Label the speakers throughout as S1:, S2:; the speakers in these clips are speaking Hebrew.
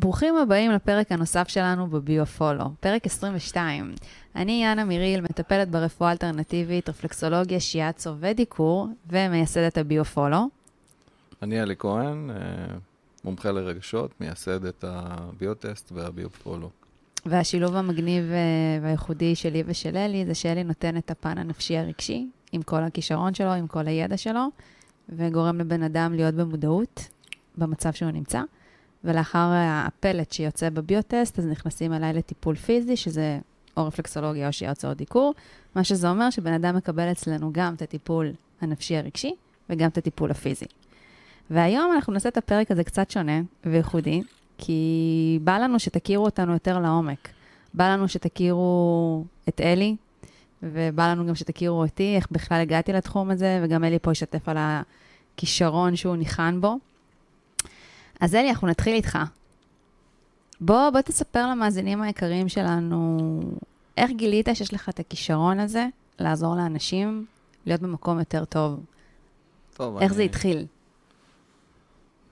S1: ברוכים הבאים לפרק הנוסף שלנו בביו-פולו, פרק 22. אני יאנה מיריל, מטפלת ברפואה אלטרנטיבית, רפלקסולוגיה, שיאצו ודיקור, ומייסדת הביו-פולו.
S2: אני אלי כהן, אה, מומחה לרגשות, מייסד את הביוטסט והביו-פולו.
S1: והשילוב המגניב אה, והייחודי שלי ושל אלי, זה שאלי נותן את הפן הנפשי הרגשי, עם כל הכישרון שלו, עם כל הידע שלו, וגורם לבן אדם להיות במודעות במצב שהוא נמצא. ולאחר הפלט שיוצא בביוטסט, אז נכנסים אליי לטיפול פיזי, שזה או רפלקסולוגיה או שיהיה הוצאות דיקור, מה שזה אומר שבן אדם מקבל אצלנו גם את הטיפול הנפשי הרגשי וגם את הטיפול הפיזי. והיום אנחנו נעשה את הפרק הזה קצת שונה וייחודי, כי בא לנו שתכירו אותנו יותר לעומק. בא לנו שתכירו את אלי, ובא לנו גם שתכירו אותי, איך בכלל הגעתי לתחום הזה, וגם אלי פה ישתף על הכישרון שהוא ניחן בו. אז אלי, אנחנו נתחיל איתך. בוא, בוא תספר למאזינים היקרים שלנו, איך גילית שיש לך את הכישרון הזה לעזור לאנשים להיות במקום יותר טוב?
S2: טוב,
S1: איך
S2: אני,
S1: זה התחיל?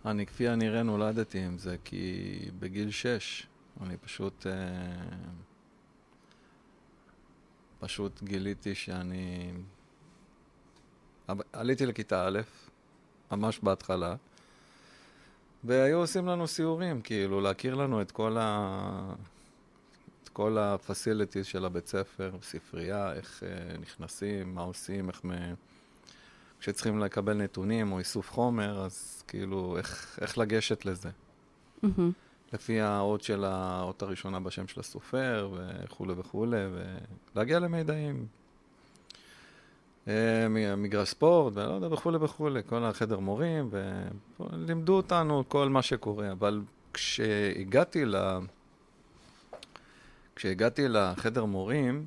S2: אני כפי הנראה נולדתי עם זה, כי בגיל שש אני פשוט... אה, פשוט גיליתי שאני... עליתי לכיתה א', ממש בהתחלה, והיו עושים לנו סיורים, כאילו, להכיר לנו את כל ה... את כל ה-facilities של הבית ספר, ספרייה, איך uh, נכנסים, מה עושים, איך מ... כשצריכים לקבל נתונים או איסוף חומר, אז כאילו, איך, איך לגשת לזה.
S1: Mm-hmm.
S2: לפי האות של האות הראשונה בשם של הסופר, וכולי וכולי, ולהגיע למידעים. אה, מגרש ספורט, ולא יודע, וכולי וכולי, כל החדר מורים, ולימדו אותנו כל מה שקורה, אבל כשהגעתי ל... כשהגעתי לחדר מורים,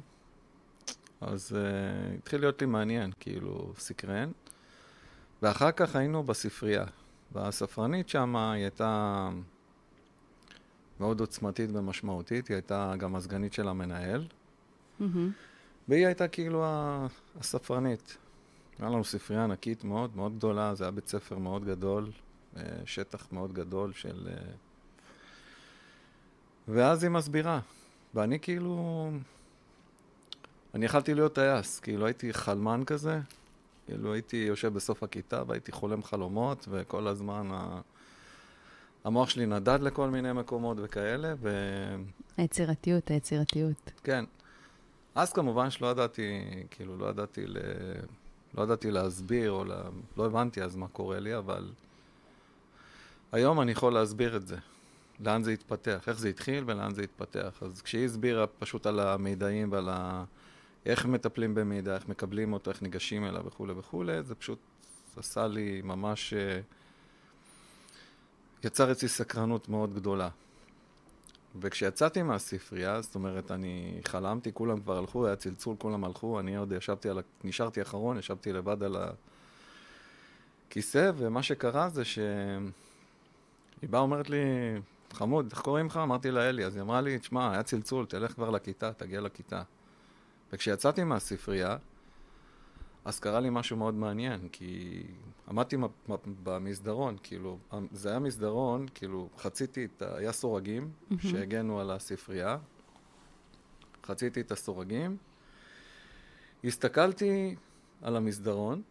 S2: אז uh, התחיל להיות לי מעניין, כאילו, סקרן. ואחר כך היינו בספרייה, והספרנית שם היא הייתה מאוד עוצמתית ומשמעותית, היא הייתה גם הסגנית של המנהל. Mm-hmm. והיא הייתה כאילו הספרנית. היה לנו ספרייה ענקית מאוד, מאוד גדולה, זה היה בית ספר מאוד גדול, אה, שטח מאוד גדול של... אה, ואז היא מסבירה, ואני כאילו... אני יכלתי להיות טייס, כאילו הייתי חלמן כזה, כאילו הייתי יושב בסוף הכיתה והייתי חולם חלומות, וכל הזמן ה... המוח שלי נדד לכל מיני מקומות וכאלה, ו...
S1: היצירתיות, היצירתיות.
S2: כן. אז כמובן שלא ידעתי, כאילו, לא ידעתי, ל... לא ידעתי להסביר, או לה... לא הבנתי אז מה קורה לי, אבל היום אני יכול להסביר את זה. לאן זה התפתח, איך זה התחיל ולאן זה התפתח. אז כשהיא הסבירה פשוט על המידעים ועל ה... איך מטפלים במידע, איך מקבלים אותו, איך ניגשים אליו וכולי וכולי, זה פשוט עשה לי ממש... אה, יצר אצלי סקרנות מאוד גדולה. וכשיצאתי מהספרייה, זאת אומרת, אני חלמתי, כולם כבר הלכו, היה צלצול, כולם הלכו, אני עוד ישבתי על ה... נשארתי אחרון, ישבתי לבד על הכיסא, ומה שקרה זה שהיא באה אומרת לי, חמוד, איך קוראים לך? אמרתי לה, אלי. אז היא אמרה לי, תשמע, היה צלצול, תלך כבר לכיתה, תגיע לכיתה. וכשיצאתי מהספרייה, אז קרה לי משהו מאוד מעניין, כי עמדתי במסדרון, כאילו, זה היה מסדרון, כאילו, חציתי את, ה... היה סורגים mm-hmm. שהגנו על הספרייה, חציתי את הסורגים, הסתכלתי על המסדרון,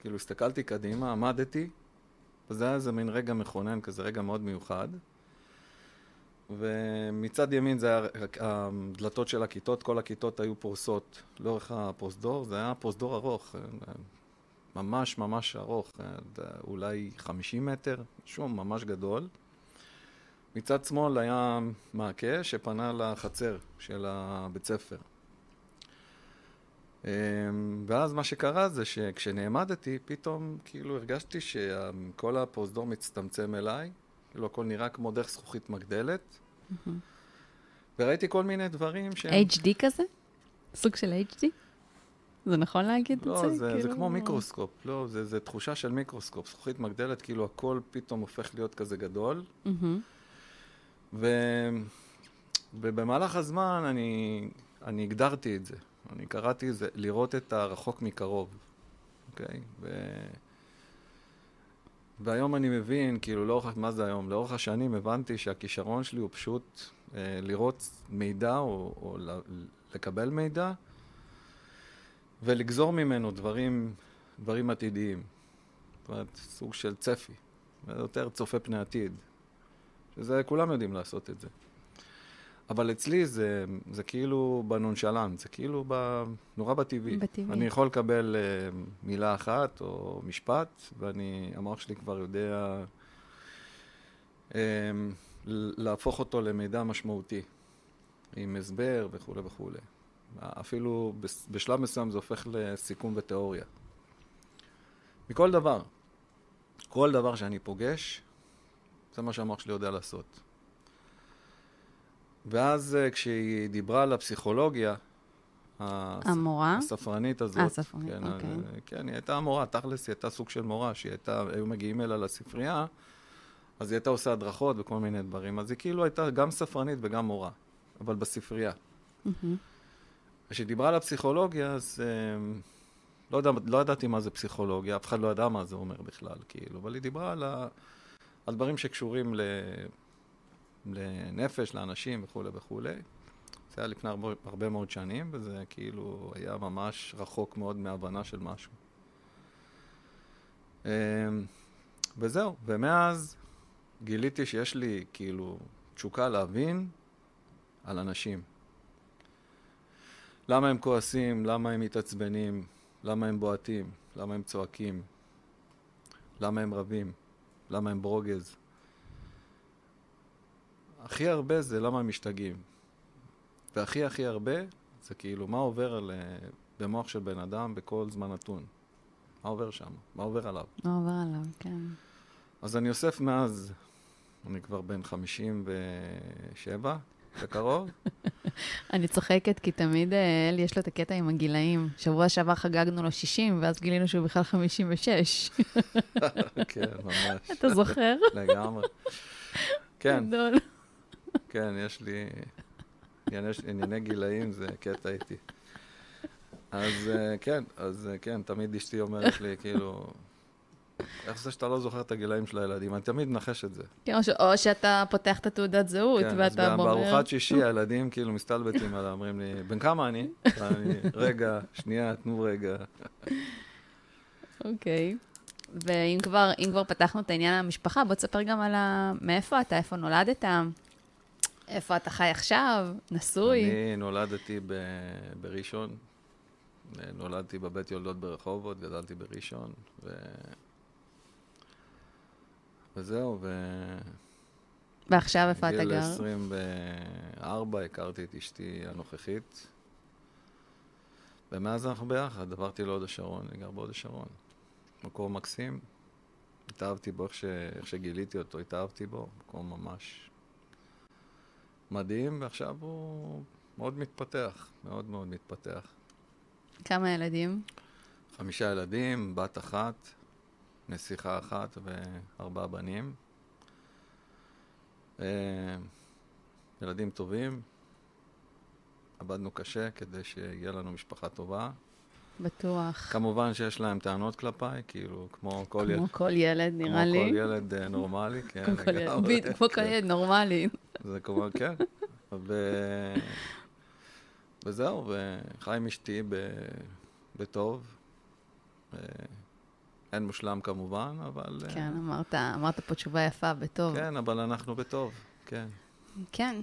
S2: כאילו, הסתכלתי קדימה, עמדתי, וזה היה איזה מין רגע מכונן כזה, רגע מאוד מיוחד. ומצד ימין זה היה הדלתות של הכיתות, כל הכיתות היו פורסות לאורך הפרוזדור, זה היה פרוזדור ארוך, ממש ממש ארוך, אולי 50 מטר, שום ממש גדול. מצד שמאל היה מעקה שפנה לחצר של הבית ספר. ואז מה שקרה זה שכשנעמדתי, פתאום כאילו הרגשתי שכל הפרוזדור מצטמצם אליי, כאילו הכל נראה כמו דרך זכוכית מגדלת. Mm-hmm. וראיתי כל מיני דברים
S1: שהם... HD כזה? סוג של HD? זה נכון להגיד
S2: לא,
S1: את זה?
S2: זה, כאילו... זה כמו מיקרוסקופ, לא, זה, זה תחושה של מיקרוסקופ. זכוכית מגדלת, כאילו הכל פתאום הופך להיות כזה גדול. Mm-hmm. ו... ובמהלך הזמן אני, אני הגדרתי את זה. אני קראתי את זה, לראות את הרחוק מקרוב, אוקיי? ו... והיום אני מבין, כאילו, לאורך, מה זה היום? לאורך השנים הבנתי שהכישרון שלי הוא פשוט אה, לראות מידע או, או לקבל מידע ולגזור ממנו דברים, דברים עתידיים. זאת אומרת, סוג של צפי, יותר צופה פני עתיד. שזה, כולם יודעים לעשות את זה. אבל אצלי זה, זה כאילו בנונשלנט, זה כאילו ב, נורא בטבעי.
S1: בטבעי.
S2: אני יכול לקבל uh, מילה אחת או משפט, ואני, המוח שלי כבר יודע um, להפוך אותו למידע משמעותי, עם הסבר וכולי וכולי. אפילו בשלב מסוים זה הופך לסיכום ותיאוריה. מכל דבר. כל דבר שאני פוגש, זה מה שהמוח שלי יודע לעשות. ואז אה, כשהיא דיברה על הפסיכולוגיה,
S1: המורה?
S2: הספרנית הזאת.
S1: הספרנית,
S2: כן,
S1: אוקיי.
S2: אה, כן, היא הייתה מורה, תכלס היא הייתה סוג של מורה, שהיא הייתה, היו מגיעים אליה לספרייה, אז היא הייתה עושה הדרכות וכל מיני דברים. אז היא כאילו הייתה גם ספרנית וגם מורה, אבל בספרייה. כשהיא דיברה על הפסיכולוגיה, אז אה, לא, יודע, לא ידעתי מה זה פסיכולוגיה, אף אחד לא ידע מה זה אומר בכלל, כאילו, אבל היא דיברה על, ה, על דברים שקשורים ל... לנפש, לאנשים וכולי וכולי. זה היה לפני הרבה, הרבה מאוד שנים, וזה כאילו היה ממש רחוק מאוד מהבנה של משהו. אמ, וזהו, ומאז גיליתי שיש לי כאילו תשוקה להבין על אנשים. למה הם כועסים, למה הם מתעצבנים, למה הם בועטים, למה הם צועקים, למה הם רבים, למה הם ברוגז. הכי הרבה זה למה הם משתגעים. והכי הכי הרבה זה כאילו מה עובר על, אה, במוח של בן אדם בכל זמן נתון. מה עובר שם? מה עובר עליו?
S1: מה עובר עליו, כן.
S2: אז אני אוסף מאז, אני כבר בן 57 בקרוב.
S1: אני צוחקת כי תמיד אה, אלי יש לו את הקטע עם הגילאים. שבוע שעבר חגגנו לו 60, ואז גילינו שהוא בכלל 56.
S2: כן, ממש.
S1: אתה זוכר?
S2: לגמרי. כן.
S1: גדול.
S2: כן, יש לי ענייני גילאים, זה קטע איתי. אז אה, כן, אז אה, כן, תמיד אשתי אומרת לי, כאילו, איך זה שאתה לא זוכר את הגילאים של הילדים? אני תמיד מנחש את זה.
S1: כן, או, ש... או שאתה פותח את התעודת זהות,
S2: כן,
S1: ואתה
S2: אומר... כן, אז בארוחת שישי הילדים כאילו מסתלבטים עליי, אומרים לי, בן כמה אני? ואני, רגע, שנייה, תנו רגע.
S1: אוקיי. ואם כבר, כבר פתחנו את העניין המשפחה, בוא תספר גם על ה... מאיפה אתה, איפה נולדת, איפה אתה חי עכשיו, נשוי.
S2: אני נולדתי ב... בראשון, נולדתי בבית יולדות ברחובות, גדלתי בראשון, ו... וזהו, ו...
S1: ועכשיו איפה אתה גר?
S2: בגיל 24 הכרתי את אשתי הנוכחית, ומאז אנחנו ביחד, עברתי להוד השרון, אני גר בהוד השרון. מקום מקסים, התאהבתי בו איך, ש... איך שגיליתי אותו, התאהבתי בו, מקום ממש מדהים, ועכשיו הוא מאוד מתפתח, מאוד מאוד מתפתח.
S1: כמה ילדים?
S2: חמישה ילדים, בת אחת, נסיכה אחת וארבעה בנים. אה, ילדים טובים, עבדנו קשה כדי שיהיה לנו משפחה טובה.
S1: בטוח.
S2: כמובן שיש להם טענות כלפיי, כאילו, כמו כל
S1: ילד. כמו כל ילד, נראה לי.
S2: כמו כל ילד נורמלי, כן.
S1: כמו כל ילד, כמו כל כן. ילד נורמלי.
S2: זה כמובן, כן. וזהו, וחי עם אשתי. בטוב. אה, אין מושלם כמובן, אבל...
S1: אה, כן, אמרת, אמרת פה תשובה יפה, בטוב.
S2: כן, אבל אנחנו בטוב, כן.
S1: כן.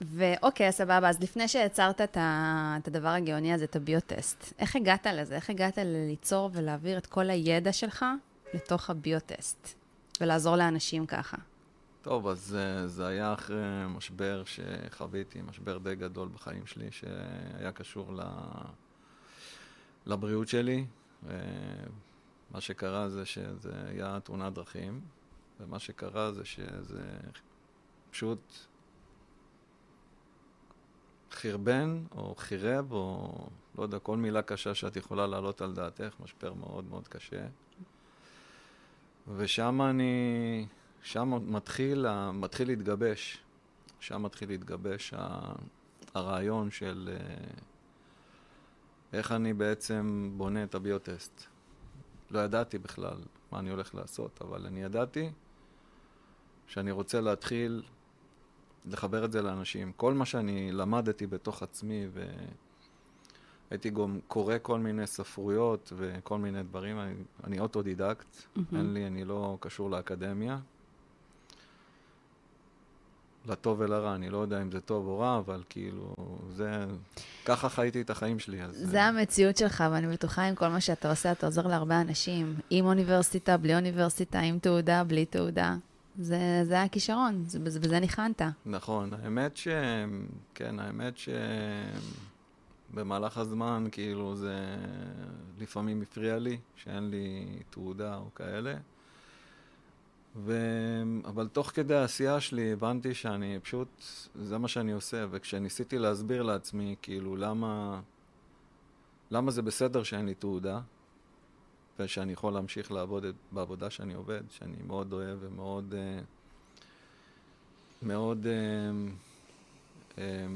S1: ואוקיי, סבבה, אז לפני שיצרת את, ה, את הדבר הגאוני הזה, את הביוטסט, איך הגעת לזה? איך הגעת ליצור ולהעביר את כל הידע שלך לתוך הביוטסט, ולעזור לאנשים ככה?
S2: טוב, אז אה, זה היה אחרי משבר שחוויתי, משבר די גדול בחיים שלי, שהיה קשור ל... לבריאות שלי. אה, מה שקרה זה שזה היה תאונת דרכים, ומה שקרה זה שזה פשוט חרבן, או חירב, או לא יודע, כל מילה קשה שאת יכולה להעלות על דעתך, משבר מאוד מאוד קשה. ושם אני, שם מתחיל, מתחיל להתגבש, שם מתחיל להתגבש הרעיון של אה, איך אני בעצם בונה את הביוטסט. לא ידעתי בכלל מה אני הולך לעשות, אבל אני ידעתי שאני רוצה להתחיל לחבר את זה לאנשים. כל מה שאני למדתי בתוך עצמי, והייתי גם קורא כל מיני ספרויות וכל מיני דברים, אני, אני אוטודידקט, mm-hmm. אין לי, אני לא קשור לאקדמיה. לטוב ולרע, אני לא יודע אם זה טוב או רע, אבל כאילו, זה... ככה חייתי את החיים שלי. אז...
S1: זה המציאות שלך, ואני בטוחה עם כל מה שאתה עושה, אתה עוזר להרבה אנשים. עם אוניברסיטה, בלי אוניברסיטה, עם תעודה, בלי תעודה. זה, זה הכישרון, זה, בזה ניחנת.
S2: נכון, האמת ש... כן, האמת ש... במהלך הזמן, כאילו, זה לפעמים הפריע לי, שאין לי תעודה או כאלה. ו... אבל תוך כדי העשייה שלי הבנתי שאני פשוט, זה מה שאני עושה, וכשניסיתי להסביר לעצמי, כאילו, למה, למה זה בסדר שאין לי תעודה, ושאני יכול להמשיך לעבוד בעבודה שאני עובד, שאני מאוד אוהב ומאוד... אה, מאוד... אה,
S1: אה,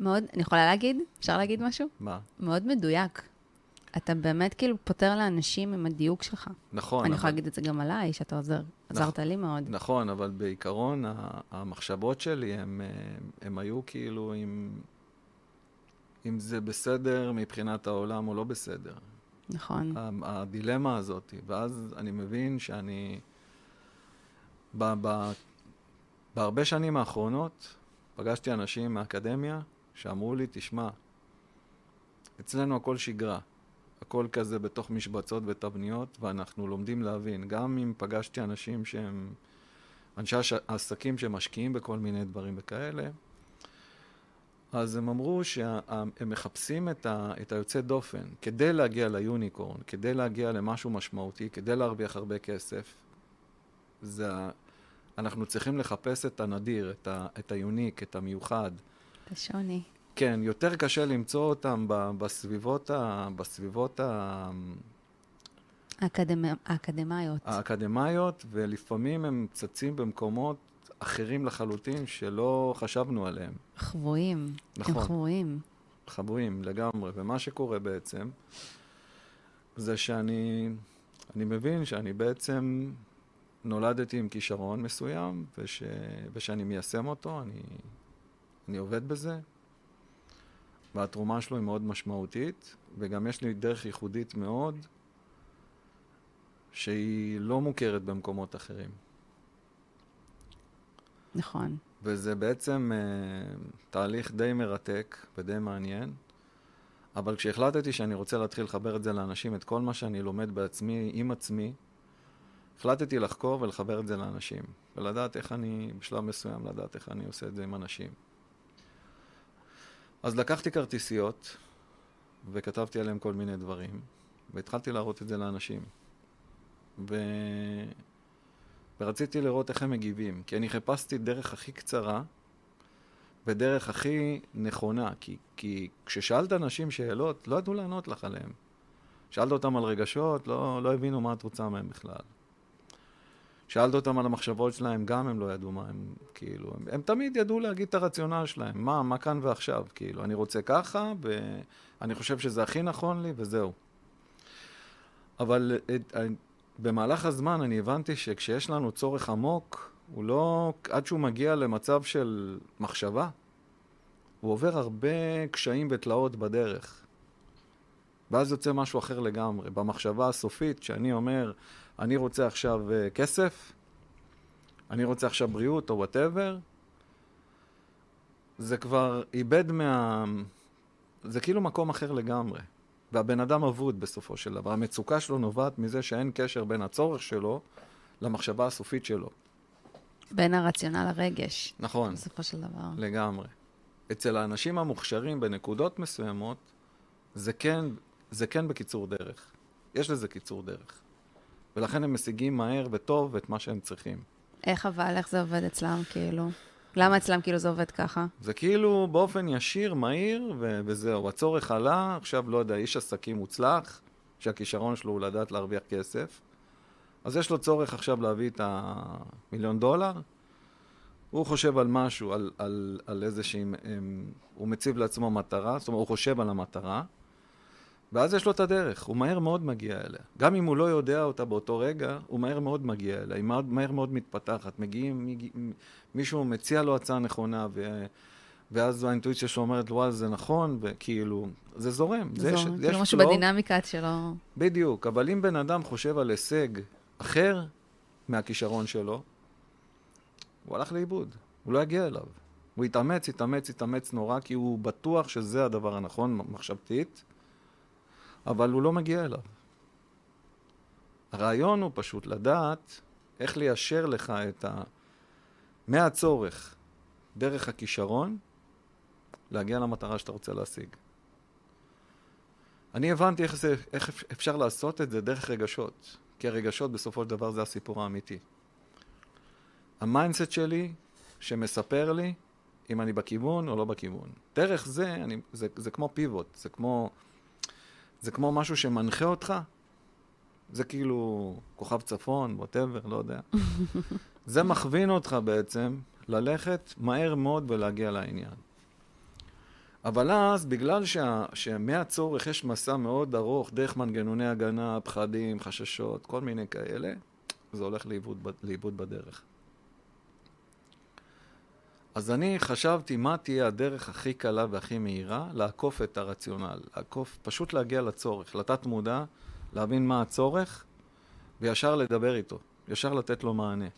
S1: מאוד, אני יכולה להגיד? אפשר להגיד משהו?
S2: מה?
S1: מאוד מדויק. אתה באמת כאילו פותר לאנשים עם הדיוק שלך.
S2: נכון.
S1: אני אבל... יכולה להגיד את זה גם עליי, שאתה עוזר, נכ... עזרת לי מאוד.
S2: נכון, אבל בעיקרון המחשבות שלי, הם, הם היו כאילו אם, אם זה בסדר מבחינת העולם או לא בסדר.
S1: נכון.
S2: הדילמה הזאת, ואז אני מבין שאני... ב, ב, בהרבה שנים האחרונות פגשתי אנשים מהאקדמיה שאמרו לי, תשמע, אצלנו הכל שגרה. הכל כזה בתוך משבצות ותבניות, ואנחנו לומדים להבין. גם אם פגשתי אנשים שהם אנשי עסקים שמשקיעים בכל מיני דברים וכאלה, אז הם אמרו שהם מחפשים את, ה, את היוצא דופן. כדי להגיע ליוניקורן, כדי להגיע למשהו משמעותי, כדי להרוויח הרבה כסף, זה, אנחנו צריכים לחפש את הנדיר, את, ה, את היוניק, את המיוחד.
S1: את השוני.
S2: כן, יותר קשה למצוא אותם בסביבות ה... בסביבות ה...
S1: האקדמ... האקדמאיות.
S2: האקדמאיות, ולפעמים הם צצים במקומות אחרים לחלוטין שלא חשבנו עליהם.
S1: חבויים. נכון. הם חבויים.
S2: חבויים לגמרי. ומה שקורה בעצם, זה שאני אני מבין שאני בעצם נולדתי עם כישרון מסוים, וש, ושאני מיישם אותו, אני, אני עובד בזה, והתרומה שלו היא מאוד משמעותית, וגם יש לי דרך ייחודית מאוד, שהיא לא מוכרת במקומות אחרים.
S1: נכון.
S2: וזה בעצם uh, תהליך די מרתק ודי מעניין, אבל כשהחלטתי שאני רוצה להתחיל לחבר את זה לאנשים, את כל מה שאני לומד בעצמי, עם עצמי, החלטתי לחקור ולחבר את זה לאנשים, ולדעת איך אני, בשלב מסוים, לדעת איך אני עושה את זה עם אנשים. אז לקחתי כרטיסיות וכתבתי עליהם כל מיני דברים, והתחלתי להראות את זה לאנשים. ו... ורציתי לראות איך הם מגיבים, כי אני חיפשתי דרך הכי קצרה ודרך הכי נכונה, כי, כי כששאלת אנשים שאלות, לא ידעו לענות לך עליהן. שאלת אותם על רגשות, לא, לא הבינו מה את רוצה מהם בכלל. שאלת אותם על המחשבות שלהם, גם הם לא ידעו מה הם, כאילו, הם, הם תמיד ידעו להגיד את הרציונל שלהם, מה, מה כאן ועכשיו, כאילו, אני רוצה ככה, ואני חושב שזה הכי נכון לי, וזהו. אבל את, במהלך הזמן אני הבנתי שכשיש לנו צורך עמוק, הוא לא, עד שהוא מגיע למצב של מחשבה, הוא עובר הרבה קשיים ותלאות בדרך. ואז יוצא משהו אחר לגמרי. במחשבה הסופית, שאני אומר, אני רוצה עכשיו uh, כסף, אני רוצה עכשיו בריאות או וואטאבר, זה כבר איבד מה... זה כאילו מקום אחר לגמרי. והבן אדם אבוד בסופו של דבר. המצוקה שלו נובעת מזה שאין קשר בין הצורך שלו למחשבה הסופית שלו.
S1: בין הרציונל לרגש.
S2: נכון.
S1: בסופו של דבר.
S2: לגמרי. אצל האנשים המוכשרים בנקודות מסוימות, זה כן, זה כן בקיצור דרך. יש לזה קיצור דרך. ולכן הם משיגים מהר וטוב את מה שהם צריכים.
S1: איך אבל, איך זה עובד אצלם, כאילו? למה אצלם כאילו זה עובד ככה?
S2: זה כאילו באופן ישיר, מהיר, ו- וזהו. הצורך עלה, עכשיו, לא יודע, איש עסקים מוצלח, שהכישרון שלו הוא לדעת להרוויח כסף, אז יש לו צורך עכשיו להביא את המיליון דולר, הוא חושב על משהו, על, על, על איזה שהם, הוא מציב לעצמו מטרה, זאת אומרת, הוא חושב על המטרה, ואז יש לו את הדרך, הוא מהר מאוד מגיע אליה. גם אם הוא לא יודע אותה באותו רגע, הוא מהר מאוד מגיע אליה, היא מהר, מהר מאוד מתפתחת. מגיעים, מגיע, מישהו מציע לו הצעה נכונה, ו... ואז האינטואיציה שלו אומרת, וואלה, זה נכון, וכאילו, זה זורם.
S1: זה
S2: יש,
S1: זורם,
S2: יש
S1: כאילו משהו
S2: flow.
S1: בדינמיקה שלו.
S2: בדיוק, אבל אם בן אדם חושב על הישג אחר מהכישרון שלו, הוא הלך לאיבוד, הוא לא יגיע אליו. הוא יתאמץ, יתאמץ, יתאמץ נורא, כי הוא בטוח שזה הדבר הנכון מחשבתית, אבל הוא לא מגיע אליו. הרעיון הוא פשוט לדעת איך ליישר לך את ה... מהצורך דרך הכישרון, להגיע למטרה שאתה רוצה להשיג. אני הבנתי איך, זה, איך אפשר לעשות את זה דרך רגשות, כי הרגשות בסופו של דבר זה הסיפור האמיתי. ה mindset שלי שמספר לי אם אני בכיוון או לא בכיוון. דרך זה, אני, זה, זה כמו pivot, זה כמו, זה כמו משהו שמנחה אותך, זה כאילו כוכב צפון, whatever, לא יודע. זה מכווין אותך בעצם ללכת מהר מאוד ולהגיע לעניין. אבל אז, בגלל שה, שמהצורך יש מסע מאוד ארוך, דרך מנגנוני הגנה, פחדים, חששות, כל מיני כאלה, זה הולך לאיבוד, לאיבוד בדרך. אז אני חשבתי מה תהיה הדרך הכי קלה והכי מהירה לעקוף את הרציונל, לעקוף, פשוט להגיע לצורך, לתת מודע, להבין מה הצורך, וישר לדבר איתו, ישר לתת לו מענה.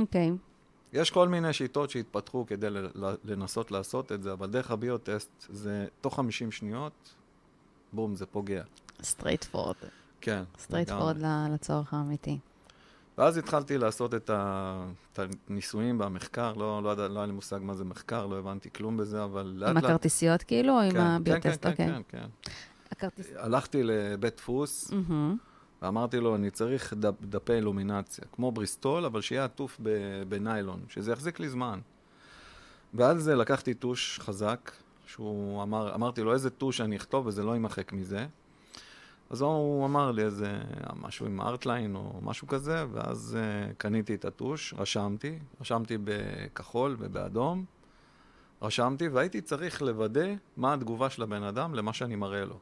S1: אוקיי. Okay.
S2: יש כל מיני שיטות שהתפתחו כדי לנסות לעשות את זה, אבל דרך הביוטסט זה תוך 50 שניות, בום, זה פוגע.
S1: straightforward.
S2: כן.
S1: straightforward לצורך האמיתי.
S2: ואז התחלתי לעשות את, ה... את הניסויים במחקר, לא, לא, לא היה לי מושג מה זה מחקר, לא הבנתי כלום בזה, אבל לאט
S1: לאט... עם הכרטיסיות כאילו, או
S2: כן,
S1: עם הביוטסט?
S2: כן,
S1: אוקיי.
S2: כן, כן, כן.
S1: הכרטיס...
S2: הלכתי לבית דפוס. ואמרתי לו, אני צריך דפ, דפי אילומינציה, כמו בריסטול, אבל שיהיה עטוף בניילון, שזה יחזיק לי זמן. ואז לקחתי טוש חזק, שהוא אמר, אמרתי לו, איזה טוש אני אכתוב וזה לא יימחק מזה. אז הוא אמר לי איזה משהו עם ארטליין או משהו כזה, ואז uh, קניתי את הטוש, רשמתי, רשמתי בכחול ובאדום, רשמתי, והייתי צריך לוודא מה התגובה של הבן אדם למה שאני מראה לו.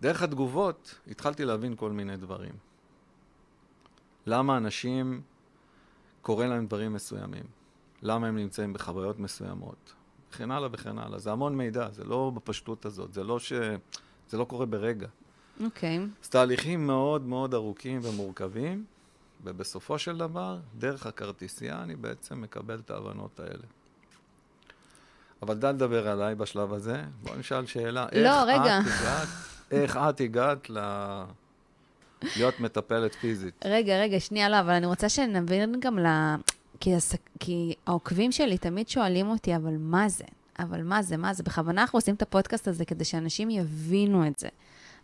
S2: דרך התגובות התחלתי להבין כל מיני דברים. למה אנשים, קורה להם דברים מסוימים? למה הם נמצאים בחוויות מסוימות? וכן הלאה וכן הלאה. זה המון מידע, זה לא בפשטות הזאת, זה לא ש... זה לא קורה ברגע.
S1: אוקיי. Okay.
S2: זה תהליכים מאוד מאוד ארוכים ומורכבים, ובסופו של דבר, דרך הכרטיסייה אני בעצם מקבל את ההבנות האלה. אבל די לדבר עליי בשלב הזה. בואו נשאל שאלה.
S1: לא, רגע.
S2: את הגעת, איך את הגעת ל... להיות מטפלת פיזית?
S1: רגע, רגע, שנייה, לא, אבל אני רוצה שנבין גם ל... כי, הס... כי העוקבים שלי תמיד שואלים אותי, אבל מה זה? אבל מה זה, מה זה? בכוונה אנחנו עושים את הפודקאסט הזה כדי שאנשים יבינו את זה.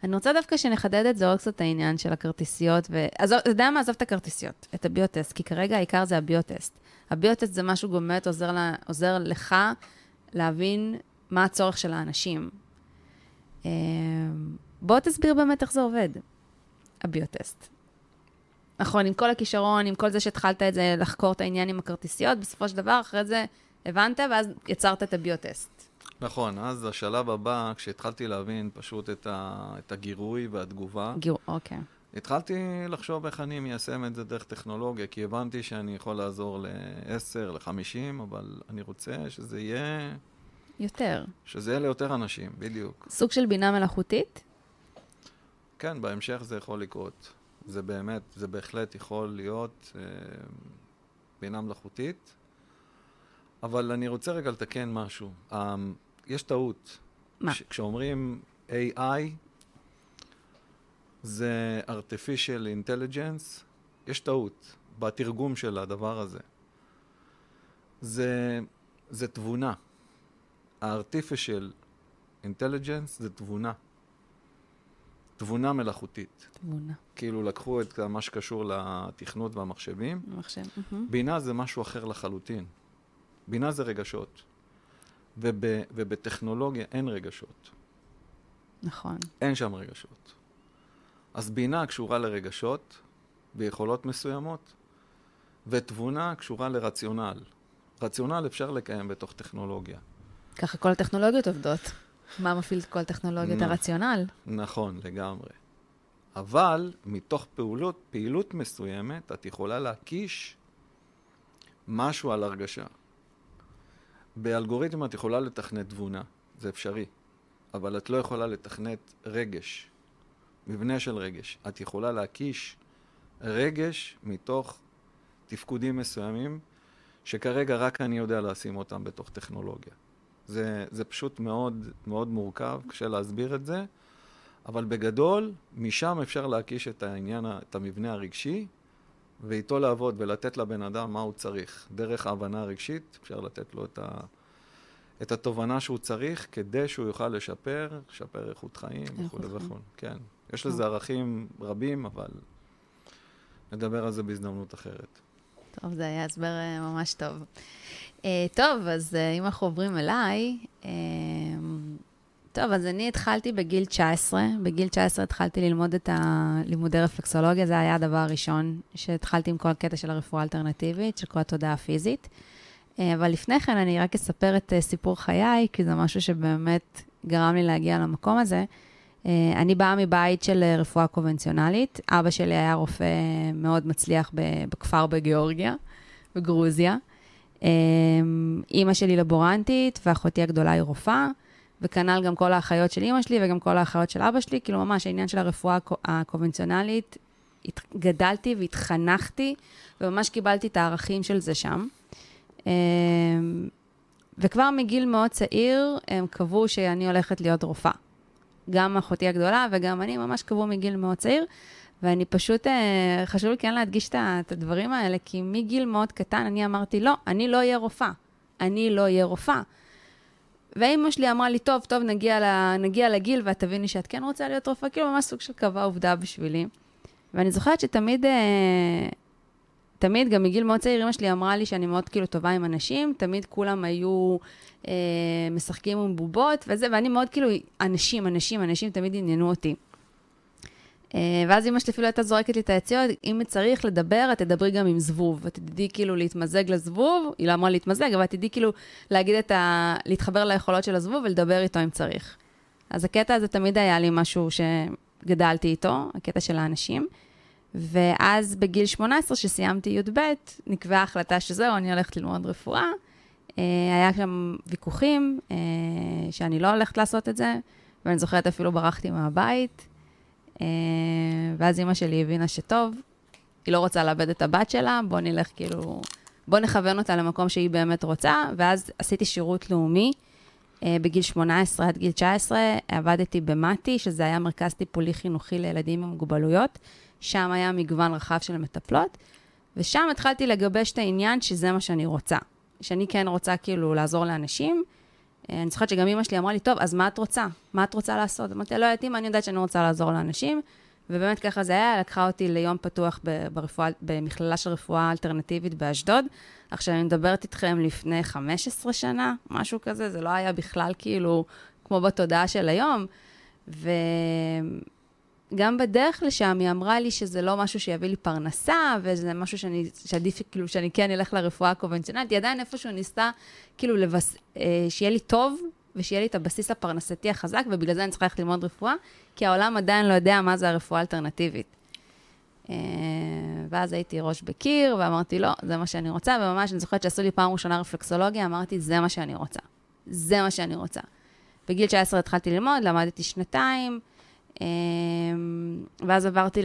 S1: אני רוצה דווקא שנחדד את זה עוד קצת העניין של הכרטיסיות, ו... עזוב, אתה יודע מה? עזוב את הכרטיסיות, את הביוטסט, כי כרגע העיקר זה הביוטסט. הביוטסט זה משהו באמת עוזר, לה, עוזר לך להבין מה הצורך של האנשים. אה, בוא תסביר באמת איך זה עובד, הביוטסט. נכון, עם כל הכישרון, עם כל זה שהתחלת את זה, לחקור את העניין עם הכרטיסיות, בסופו של דבר, אחרי זה הבנת, ואז יצרת את הביוטסט.
S2: נכון, אז השלב הבא, כשהתחלתי להבין פשוט את, ה, את הגירוי והתגובה,
S1: גיר, אוקיי.
S2: התחלתי לחשוב איך אני מיישם את זה דרך טכנולוגיה, כי הבנתי שאני יכול לעזור ל-10, ל-50, אבל אני רוצה שזה יהיה...
S1: יותר.
S2: שזה יהיה ליותר אנשים, בדיוק.
S1: סוג של בינה מלאכותית?
S2: כן, בהמשך זה יכול לקרות. זה באמת, זה בהחלט יכול להיות אה, בינה מלאכותית. אבל אני רוצה רגע לתקן משהו. Um, יש טעות.
S1: מה?
S2: כש- כשאומרים AI, זה artificial intelligence, יש טעות בתרגום של הדבר הזה. זה, זה תבונה. ה-artificial intelligence זה תבונה. תבונה מלאכותית.
S1: תמונה.
S2: כאילו לקחו את מה שקשור לתכנות והמחשבים.
S1: מחשב.
S2: בינה זה משהו אחר לחלוטין. בינה זה רגשות. וב, ובטכנולוגיה אין רגשות.
S1: נכון.
S2: אין שם רגשות. אז בינה קשורה לרגשות ביכולות מסוימות, ותבונה קשורה לרציונל. רציונל אפשר לקיים בתוך טכנולוגיה.
S1: ככה כל הטכנולוגיות עובדות. מה מפעיל את כל טכנולוגיות
S2: נכון.
S1: הרציונל?
S2: נכון, לגמרי. אבל מתוך פעולות, פעילות מסוימת, את יכולה להקיש משהו על הרגשה. באלגוריתם את יכולה לתכנת תבונה, זה אפשרי, אבל את לא יכולה לתכנת רגש, מבנה של רגש. את יכולה להקיש רגש מתוך תפקודים מסוימים, שכרגע רק אני יודע לשים אותם בתוך טכנולוגיה. זה, זה פשוט מאוד מאוד מורכב, קשה להסביר את זה, אבל בגדול, משם אפשר להקיש את העניין, את המבנה הרגשי, ואיתו לעבוד ולתת לבן אדם מה הוא צריך. דרך ההבנה הרגשית, אפשר לתת לו את, ה, את התובנה שהוא צריך, כדי שהוא יוכל לשפר, לשפר איכות חיים וכו'. וכו'. כן. יש לזה ערכים רבים, אבל נדבר על זה בהזדמנות אחרת.
S1: טוב, זה היה הסבר אה, ממש טוב. Uh, טוב, אז uh, אם אנחנו עוברים אליי, uh, טוב, אז אני התחלתי בגיל 19. בגיל 19 התחלתי ללמוד את הלימודי רפלקסולוגיה, זה היה הדבר הראשון שהתחלתי עם כל הקטע של הרפואה האלטרנטיבית, של כל התודעה הפיזית. Uh, אבל לפני כן אני רק אספר את uh, סיפור חיי, כי זה משהו שבאמת גרם לי להגיע למקום הזה. Uh, אני באה מבית של רפואה קונבנציונלית. אבא שלי היה רופא מאוד מצליח בכפר בגיאורגיה, בגרוזיה. Um, אימא שלי לבורנטית, ואחותי הגדולה היא רופאה, וכנ"ל גם כל האחיות של אימא שלי וגם כל האחיות של אבא שלי, כאילו ממש העניין של הרפואה הקו- הקונבנציונלית, גדלתי והתחנכתי, וממש קיבלתי את הערכים של זה שם. Um, וכבר מגיל מאוד צעיר, הם קבעו שאני הולכת להיות רופאה. גם אחותי הגדולה וגם אני ממש קבעו מגיל מאוד צעיר, ואני פשוט, אה, חשוב לי כן להדגיש את הדברים האלה, כי מגיל מאוד קטן אני אמרתי, לא, אני לא אהיה רופאה. אני לא אהיה רופאה. ואימא שלי אמרה לי, טוב, טוב, נגיע, ל, נגיע לגיל ואת תביני שאת כן רוצה להיות רופאה, כאילו ממש סוג של קבע עובדה בשבילי. ואני זוכרת שתמיד, אה, תמיד, גם מגיל מאוד צעיר, אמא שלי אמרה לי שאני מאוד כאילו טובה עם אנשים, תמיד כולם היו אה, משחקים עם בובות וזה, ואני מאוד כאילו, אנשים, אנשים, אנשים תמיד עניינו אותי. אה, ואז אמא שלי אפילו הייתה זורקת לי את היציאות, אם צריך לדבר, את תדברי גם עם זבוב. את תדעי כאילו להתמזג לזבוב, היא לא אמרה להתמזג, אבל את תדעי כאילו להגיד את ה... להתחבר ליכולות של הזבוב ולדבר איתו אם צריך. אז הקטע הזה תמיד היה לי משהו שגדלתי איתו, הקטע של האנשים. ואז בגיל 18, שסיימתי י"ב, נקבעה החלטה שזהו, אני הולכת ללמוד רפואה. אה, היה שם ויכוחים, אה, שאני לא הולכת לעשות את זה, ואני זוכרת אפילו ברחתי מהבית. אה, ואז אימא שלי הבינה שטוב, היא לא רוצה לאבד את הבת שלה, בוא נלך כאילו, בוא נכוון אותה למקום שהיא באמת רוצה, ואז עשיתי שירות לאומי. אה, בגיל 18 עד גיל 19 עבדתי במט"י, שזה היה מרכז טיפולי חינוכי לילדים עם מוגבלויות. שם היה מגוון רחב של מטפלות, ושם התחלתי לגבש את העניין שזה מה שאני רוצה. שאני כן רוצה כאילו לעזור לאנשים. אה, אני זוכרת שגם אמא שלי אמרה לי, טוב, אז מה את רוצה? מה את רוצה לעשות? אמרתי לא יודעת מה, אני יודעת שאני רוצה לעזור לאנשים. ובאמת ככה זה היה, לקחה אותי ליום פתוח ברפואה, במכללה של רפואה אלטרנטיבית באשדוד. עכשיו, אני מדברת איתכם לפני 15 שנה, משהו כזה, זה לא היה בכלל כאילו כמו בתודעה של היום. וגם בדרך לשם היא אמרה לי שזה לא משהו שיביא לי פרנסה, וזה משהו שאני, שעדיף כאילו שאני כן אלך לרפואה הקונבנציונלית. היא עדיין איפשהו ניסתה כאילו לבס... אה, שיהיה לי טוב, ושיהיה לי את הבסיס הפרנסתי החזק, ובגלל זה אני צריכה ללכת ללמוד רפואה, כי העולם עדיין לא יודע מה זה הרפואה האלטרנטיבית. אה, ואז הייתי ראש בקיר, ואמרתי, לא, זה מה שאני רוצה, וממש, אני זוכרת שעשו לי פעם ראשונה רפלקסולוגיה, אמרתי, זה מה שאני רוצה. זה מה שאני רוצה. בגיל 19 התחלתי ללמוד, למדתי שנתיים, ואז עברתי,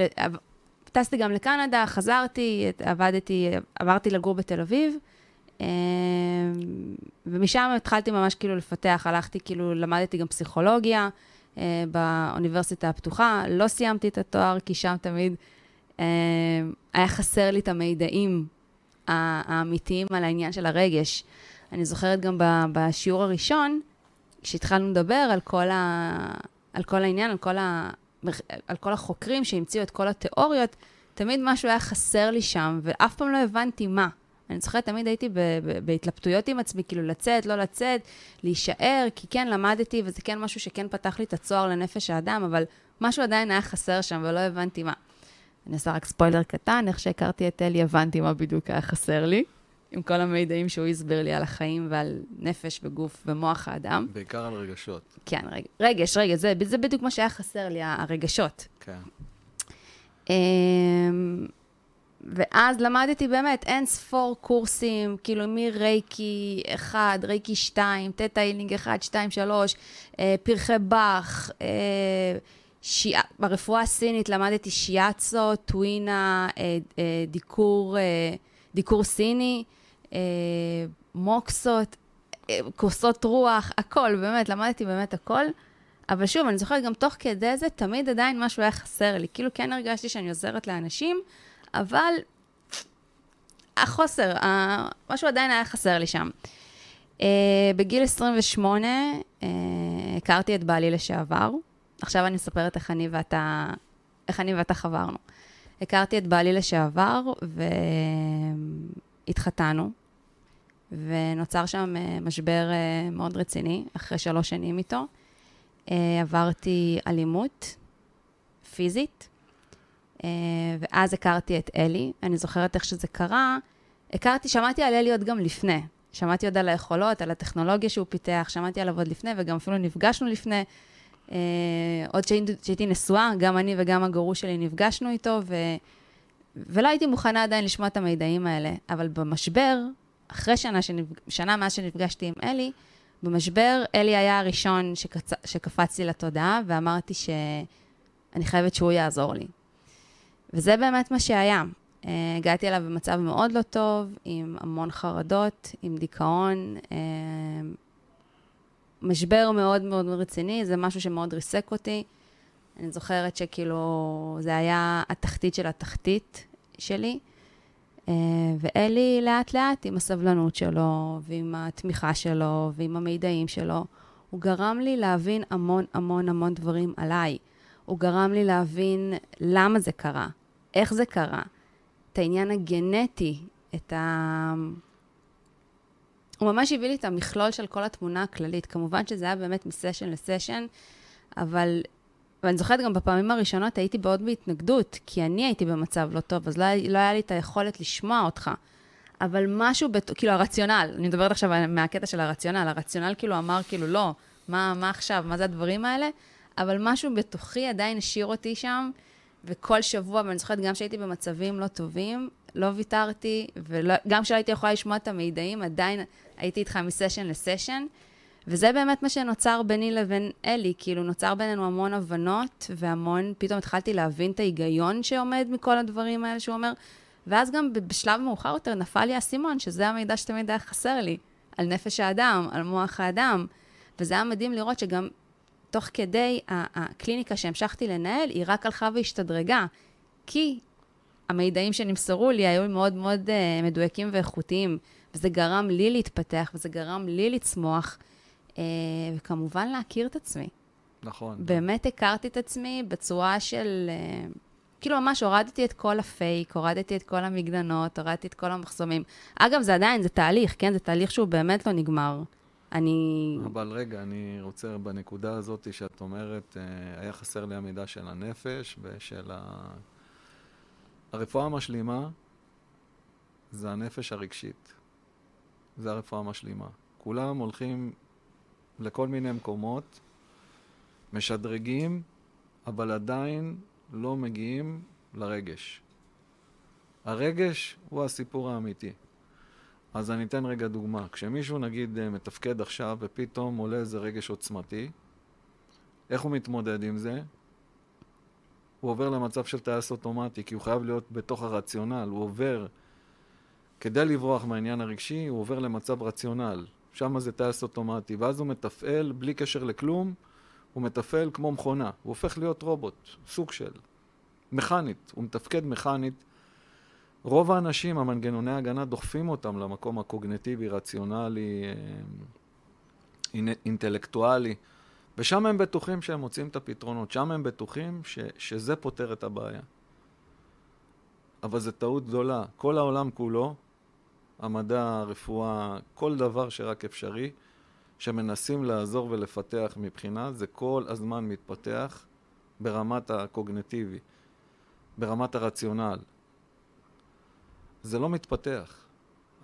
S1: טסתי גם לקנדה, חזרתי, עבדתי, עברתי לגור בתל אביב, אה, ומשם התחלתי ממש כאילו לפתח, הלכתי כאילו, למדתי גם פסיכולוגיה אה, באוניברסיטה הפתוחה, לא סיימתי את התואר, כי שם תמיד אה, היה חסר לי את המידעים האמיתיים על העניין של הרגש. אני זוכרת גם בשיעור הראשון, כשהתחלנו לדבר על כל. על כל העניין, על כל, ה... על כל החוקרים שהמציאו את כל התיאוריות, תמיד משהו היה חסר לי שם, ואף פעם לא הבנתי מה. אני זוכרת, תמיד הייתי ב- ב- בהתלבטויות עם עצמי, כאילו לצאת, לא לצאת, להישאר, כי כן למדתי, וזה כן משהו שכן פתח לי את הצוהר לנפש האדם, אבל משהו עדיין היה חסר שם ולא הבנתי מה. אני אעשה רק ספוילר קטן, איך שהכרתי את אלי, הבנתי מה בדיוק היה חסר לי. עם כל המידעים שהוא הסביר לי על החיים ועל נפש וגוף ומוח האדם.
S2: בעיקר על רגשות.
S1: כן, רגש, רגש, רגש, זה, זה בדיוק מה שהיה חסר לי, הרגשות.
S2: כן.
S1: אמ, ואז למדתי באמת אין ספור קורסים, כאילו מרייקי 1, רייקי 2, תטא הילינג 1, 2, 3, פרחי באך, אה, שיע... ברפואה הסינית למדתי שיאצו, טווינה, אה, אה, דיקור, דיקור סיני, מוקסות, כוסות רוח, הכל, באמת, למדתי באמת הכל. אבל שוב, אני זוכרת גם תוך כדי זה, תמיד עדיין משהו היה חסר לי. כאילו כן הרגשתי שאני עוזרת לאנשים, אבל החוסר, משהו עדיין היה חסר לי שם. Uh, בגיל 28 uh, הכרתי את בעלי לשעבר. עכשיו אני מספרת איך אני ואתה, איך אני ואתה חברנו. הכרתי את בעלי לשעבר והתחתנו, ונוצר שם uh, משבר uh, מאוד רציני, אחרי שלוש שנים איתו. Uh, עברתי אלימות פיזית, אה, ואז הכרתי את אלי. אני זוכרת איך שזה קרה. הכרתי, שמעתי על אלי עוד גם לפני. שמעתי עוד על היכולות, על הטכנולוגיה שהוא פיתח, שמעתי עליו עוד לפני, וגם אפילו נפגשנו לפני. עוד כשהייתי נשואה, גם אני וגם הגרוש שלי נפגשנו איתו, ו... ולא הייתי מוכנה עדיין לשמוע את המידעים האלה. אבל במשבר, אחרי שנה, שנפג... שנה מאז שנפגשתי עם אלי, במשבר, אלי היה הראשון שקצ... שקפץ לי לתודעה, ואמרתי שאני חייבת שהוא יעזור לי. וזה באמת מה שהיה. Uh, הגעתי אליו במצב מאוד לא טוב, עם המון חרדות, עם דיכאון, uh, משבר מאוד מאוד רציני, זה משהו שמאוד ריסק אותי. אני זוכרת שכאילו, זה היה התחתית של התחתית שלי. Uh, ואלי לאט לאט, עם הסבלנות שלו, ועם התמיכה שלו, ועם המידעים שלו, הוא גרם לי להבין המון המון המון דברים עליי. הוא גרם לי להבין למה זה קרה, איך זה קרה, את העניין הגנטי, את ה... הוא ממש הביא לי את המכלול של כל התמונה הכללית. כמובן שזה היה באמת מסשן לסשן, אבל... ואני זוכרת גם בפעמים הראשונות הייתי מאוד בהתנגדות, כי אני הייתי במצב לא טוב, אז לא, לא היה לי את היכולת לשמוע אותך. אבל משהו, בת... כאילו הרציונל, אני מדברת עכשיו מהקטע של הרציונל, הרציונל כאילו אמר כאילו לא, מה, מה עכשיו, מה זה הדברים האלה? אבל משהו בתוכי עדיין השאיר אותי שם, וכל שבוע, ואני זוכרת גם כשהייתי במצבים לא טובים, לא ויתרתי, וגם כשלא הייתי יכולה לשמוע את המידעים, עדיין הייתי איתך מסשן לסשן. וזה באמת מה שנוצר ביני לבין אלי, כאילו נוצר בינינו המון הבנות והמון, פתאום התחלתי להבין את ההיגיון שעומד מכל הדברים האלה שהוא אומר, ואז גם בשלב מאוחר יותר נפל לי האסימון, שזה המידע שתמיד היה חסר לי, על נפש האדם, על מוח האדם. וזה היה מדהים לראות שגם תוך כדי הקליניקה שהמשכתי לנהל, היא רק הלכה והשתדרגה. כי המידעים שנמסרו לי היו מאוד מאוד uh, מדויקים ואיכותיים, וזה גרם לי להתפתח, וזה גרם לי לצמוח, וכמובן להכיר את עצמי.
S2: נכון.
S1: באמת הכרתי את עצמי בצורה של... Uh, כאילו ממש הורדתי את כל הפייק, הורדתי את כל המגננות, הורדתי את כל המחסומים. אגב, זה עדיין, זה תהליך, כן? זה תהליך שהוא באמת לא נגמר. אני...
S2: אבל רגע, אני רוצה בנקודה הזאת שאת אומרת, אה, היה חסר לי המידע של הנפש ושל ה... הרפואה המשלימה זה הנפש הרגשית. זה הרפואה המשלימה. כולם הולכים לכל מיני מקומות, משדרגים, אבל עדיין לא מגיעים לרגש. הרגש הוא הסיפור האמיתי. אז אני אתן רגע דוגמה. כשמישהו נגיד אה, מתפקד עכשיו ופתאום עולה איזה רגש עוצמתי, איך הוא מתמודד עם זה? הוא עובר למצב של טייס אוטומטי, כי הוא חייב להיות בתוך הרציונל. הוא עובר, כדי לברוח מהעניין הרגשי, הוא עובר למצב רציונל. שם זה טייס אוטומטי, ואז הוא מתפעל בלי קשר לכלום, הוא מתפעל כמו מכונה. הוא הופך להיות רובוט, סוג של מכנית. הוא מתפקד מכנית. רוב האנשים, המנגנוני ההגנה דוחפים אותם למקום הקוגנטיבי, רציונלי, אה, אינטלקטואלי, ושם הם בטוחים שהם מוצאים את הפתרונות, שם הם בטוחים ש, שזה פותר את הבעיה. אבל זו טעות גדולה. כל העולם כולו, המדע, הרפואה, כל דבר שרק אפשרי, שמנסים לעזור ולפתח מבחינה, זה כל הזמן מתפתח ברמת הקוגנטיבי, ברמת הרציונל. זה לא מתפתח.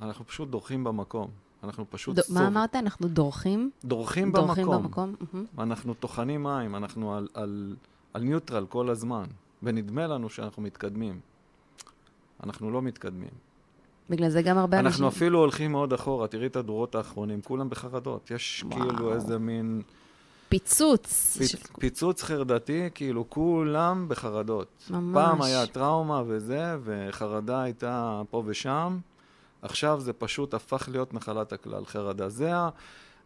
S2: אנחנו פשוט דורכים במקום. אנחנו פשוט...
S1: ד... מה אמרת? אנחנו דורכים?
S2: דורכים,
S1: דורכים
S2: במקום.
S1: במקום. מהמם.
S2: אנחנו טוחנים מים, אנחנו על, על, על ניוטרל כל הזמן, ונדמה לנו שאנחנו מתקדמים. אנחנו לא מתקדמים.
S1: בגלל זה גם הרבה
S2: אנחנו
S1: אנשים...
S2: אפילו הולכים מאוד אחורה, תראי את הדורות האחרונים, כולם בחרדות. יש
S1: וואו.
S2: כאילו איזה מין
S1: פיצוץ.
S2: פיצ,
S1: ש-
S2: פיצוץ חרדתי, כאילו כולם בחרדות.
S1: ממש.
S2: פעם היה טראומה וזה, וחרדה הייתה פה ושם. עכשיו זה פשוט הפך להיות נחלת הכלל, חרדה. זה, ה,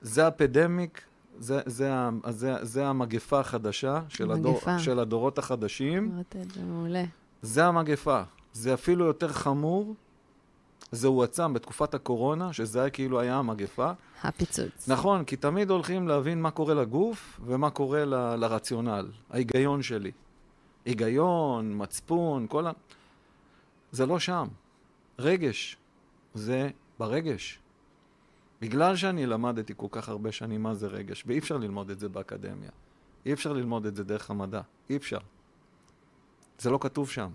S2: זה האפדמיק, זה, זה, ה- זה, זה המגפה החדשה של, הדור,
S1: מגפה.
S2: של הדורות החדשים.
S1: זה מעולה.
S2: זה המגפה. זה אפילו יותר חמור. זה הועצם בתקופת הקורונה, שזה היה כאילו היה המגפה.
S1: הפיצוץ.
S2: נכון, כי תמיד הולכים להבין מה קורה לגוף ומה קורה ל, לרציונל, ההיגיון שלי. היגיון, מצפון, כל ה... זה לא שם. רגש, זה ברגש. בגלל שאני למדתי כל כך הרבה שנים מה זה רגש, ואי אפשר ללמוד את זה באקדמיה. אי אפשר ללמוד את זה דרך המדע. אי אפשר. זה לא כתוב שם.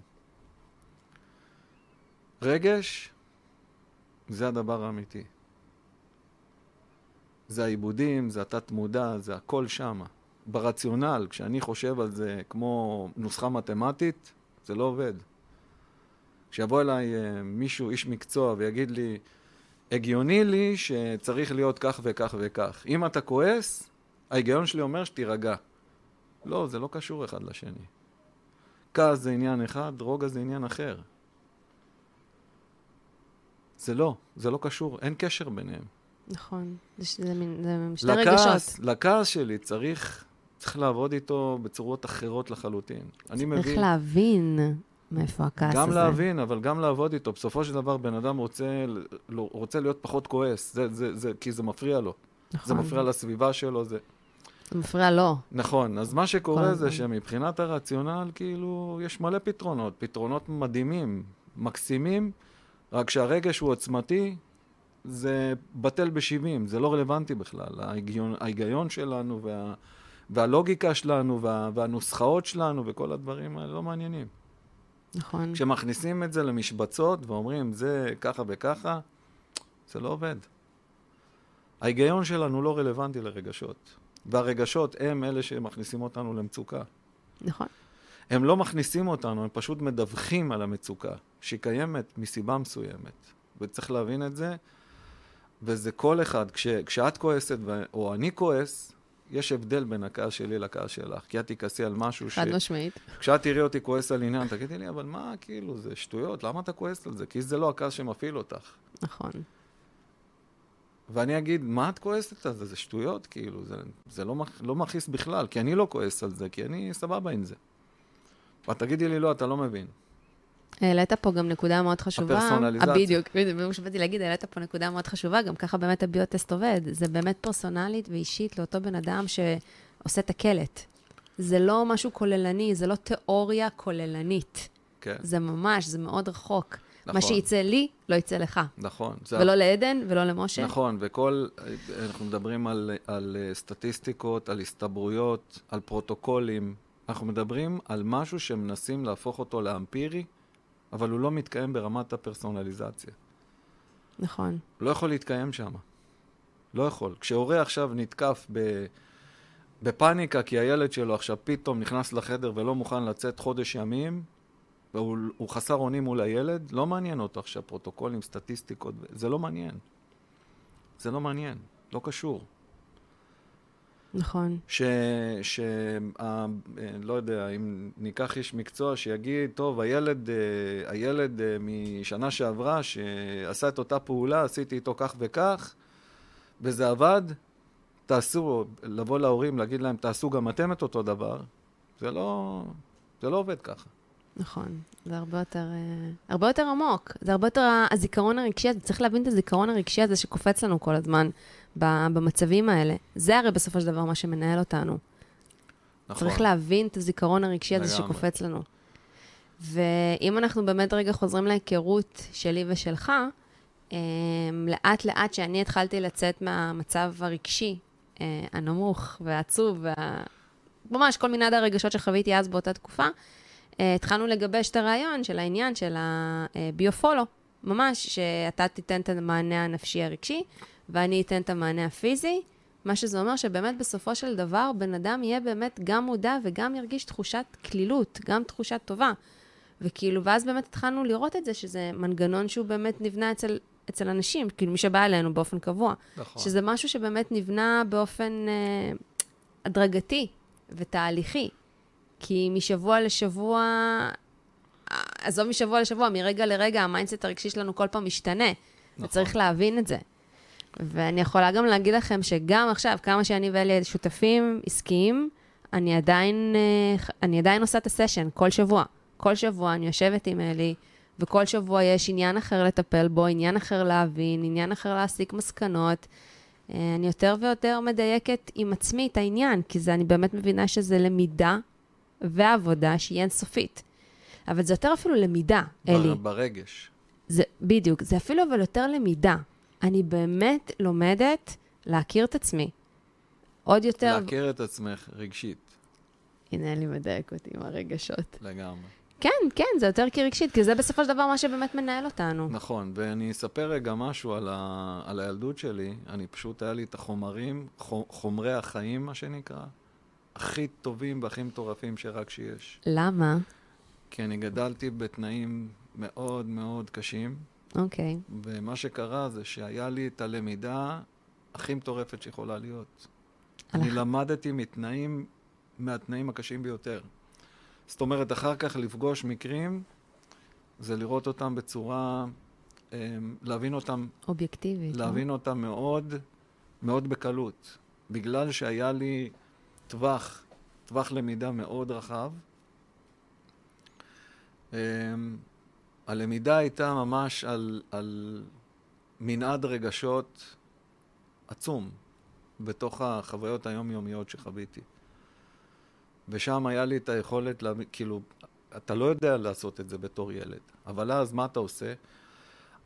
S2: רגש זה הדבר האמיתי. זה העיבודים, זה התת-מודע, זה הכל שמה. ברציונל, כשאני חושב על זה כמו נוסחה מתמטית, זה לא עובד. כשיבוא אליי אה, מישהו, איש מקצוע, ויגיד לי, הגיוני לי שצריך להיות כך וכך וכך. אם אתה כועס, ההיגיון שלי אומר שתירגע. לא, זה לא קשור אחד לשני. כעס זה עניין אחד, רוגע זה עניין אחר. זה לא, זה לא קשור, אין קשר ביניהם.
S1: נכון. זה זה מין- זה שתי
S2: לכעס,
S1: רגשות.
S2: לכעס שלי צריך, צריך לעבוד איתו בצורות אחרות לחלוטין. אני
S1: צריך
S2: מבין,
S1: להבין מאיפה הכעס הזה.
S2: גם להבין, אבל גם לעבוד איתו. בסופו של דבר בן אדם רוצה, לא, רוצה להיות פחות כועס, זה, זה, זה, כי זה מפריע לו.
S1: נכון.
S2: זה מפריע לסביבה שלו, זה...
S1: זה מפריע לו.
S2: נכון, אז מה שקורה זה. שמבחינת הרציונל, כאילו, יש מלא פתרונות, פתרונות מדהימים, מקסימים, רק שהרגש הוא עוצמתי, זה בטל ב-70, זה לא רלוונטי בכלל. ההיגיון, ההיגיון שלנו וה, והלוגיקה שלנו וה, והנוסחאות שלנו וכל הדברים האלה לא מעניינים.
S1: נכון.
S2: כשמכניסים את זה למשבצות ואומרים זה ככה וככה, זה לא עובד. ההיגיון שלנו לא רלוונטי לרגשות, והרגשות הם אלה שמכניסים אותנו למצוקה.
S1: נכון.
S2: הם לא מכניסים אותנו, הם פשוט מדווחים על המצוקה, שהיא קיימת מסיבה מסוימת. וצריך להבין את זה, וזה כל אחד. כש, כשאת כועסת ו- או אני כועס, יש הבדל בין הכעס שלי לכעס שלך. כי את תכעסי על משהו ש...
S1: חד משמעית.
S2: כשאת תראי אותי כועס על עניין, תגידי לי, אבל מה, כאילו, זה שטויות, למה אתה כועס על זה? כי זה לא הכעס שמפעיל אותך.
S1: נכון.
S2: ואני אגיד, מה את כועסת על זה? זה שטויות, כאילו, זה, זה לא, מכ- לא מכעיס בכלל, כי אני לא כועס על זה, כי אני סבבה עם זה. ואת תגידי לי, לא, אתה לא מבין.
S1: העלית פה גם נקודה מאוד חשובה.
S2: הפרסונליזציה.
S1: בדיוק, בדיוק, שבאתי להגיד, העלית פה נקודה מאוד חשובה, גם ככה באמת הביוטסט עובד. זה באמת פרסונלית ואישית לאותו בן אדם שעושה את הקלט. זה לא משהו כוללני, זה לא תיאוריה כוללנית.
S2: כן,
S1: זה ממש, זה מאוד רחוק. מה
S2: נכון.
S1: שיצא לי, לא יצא לך.
S2: נכון. זה
S1: ולא לעדן ולא למשה.
S2: נכון, וכל, אנחנו מדברים על, על סטטיסטיקות, על הסתברויות, על פרוטוקולים. אנחנו מדברים על משהו שמנסים להפוך אותו לאמפירי, אבל הוא לא מתקיים ברמת הפרסונליזציה.
S1: נכון.
S2: לא יכול להתקיים שם. לא יכול. כשהורה עכשיו נתקף ב, בפאניקה כי הילד שלו עכשיו פתאום נכנס לחדר ולא מוכן לצאת חודש ימים, והוא הוא חסר אונים מול הילד, לא מעניין אותו עכשיו פרוטוקולים, סטטיסטיקות, זה לא מעניין. זה לא מעניין, לא קשור.
S1: נכון.
S2: ש... ש... ה... לא יודע, אם ניקח איש מקצוע שיגיד, טוב, הילד, אה, הילד אה, משנה שעברה שעשה את אותה פעולה, עשיתי איתו כך וכך, וזה עבד, תעשו, לבוא להורים, להגיד להם, תעשו גם אתם את אותו דבר, זה לא, זה לא עובד ככה.
S1: נכון, זה הרבה יותר, אה, הרבה יותר עמוק. זה הרבה יותר הזיכרון הרגשי הזה. צריך להבין את הזיכרון הרגשי הזה שקופץ לנו כל הזמן במצבים האלה. זה הרי בסופו של דבר מה שמנהל אותנו.
S2: נכון.
S1: צריך להבין את הזיכרון הרגשי הזה. שקופץ לנו. ואם אנחנו באמת רגע חוזרים להיכרות שלי ושלך, אה, לאט לאט שאני התחלתי לצאת מהמצב הרגשי אה, הנמוך והעצוב, וה... ממש כל מנעד הרגשות שחוויתי אז באותה תקופה, אה, התחלנו לגבש את הרעיון של העניין של הביו-פולו, ממש, שאתה תיתן את המענה הנפשי הרגשי, ואני אתן את המענה הפיזי. מה שזה אומר שבאמת בסופו של דבר בן אדם יהיה באמת גם מודע וגם ירגיש תחושת כלילות, גם תחושת טובה. וכאילו, ואז באמת התחלנו לראות את זה, שזה מנגנון שהוא באמת נבנה אצל, אצל אנשים, כאילו מי שבא אלינו באופן קבוע.
S2: נכון.
S1: שזה משהו שבאמת נבנה באופן אה, הדרגתי ותהליכי. כי משבוע לשבוע, עזוב משבוע לשבוע, מרגע לרגע, ה mindset הרגשי שלנו כל פעם משתנה.
S2: נכון.
S1: וצריך להבין את זה. ואני יכולה גם להגיד לכם שגם עכשיו, כמה שאני ואלי שותפים עסקיים, אני עדיין, אה, אני עדיין עושה את הסשן כל שבוע. כל שבוע אני יושבת עם אלי, וכל שבוע יש עניין אחר לטפל בו, עניין אחר להבין, עניין אחר להסיק מסקנות. אה, אני יותר ויותר מדייקת עם עצמי את העניין, כי זה, אני באמת מבינה שזה למידה ועבודה שהיא אינסופית. אבל זה יותר אפילו למידה, אלי.
S2: בר- ברגש.
S1: זה, בדיוק, זה אפילו אבל יותר למידה. אני באמת לומדת להכיר את עצמי. עוד יותר...
S2: להכיר את עצמך רגשית,
S1: הנה, אלי מדייק אותי עם הרגשות.
S2: לגמרי.
S1: כן, כן, זה יותר כרגשית, כי זה בסופו של דבר מה שבאמת מנהל אותנו.
S2: נכון, ואני אספר רגע משהו על, ה... על הילדות שלי. אני פשוט, היה לי את החומרים, חו- חומרי החיים, מה שנקרא, הכי טובים והכי מטורפים שרק שיש.
S1: למה?
S2: כי אני גדלתי בתנאים מאוד מאוד קשים,
S1: אוקיי.
S2: ומה שקרה זה שהיה לי את הלמידה הכי מטורפת שיכולה להיות.
S1: על
S2: אני למדתי מתנאים, מהתנאים הקשים ביותר. זאת אומרת, אחר כך לפגוש מקרים, זה לראות אותם בצורה, אמ, להבין אותם,
S1: אובייקטיבית. לא?
S2: להבין אותם מאוד, מאוד בקלות. בגלל שהיה לי טווח, טווח למידה מאוד רחב. הלמידה הייתה ממש על, על מנעד רגשות עצום בתוך החוויות היומיומיות שחוויתי. ושם היה לי את היכולת, לה... כאילו, אתה לא יודע לעשות את זה בתור ילד, אבל אז מה אתה עושה?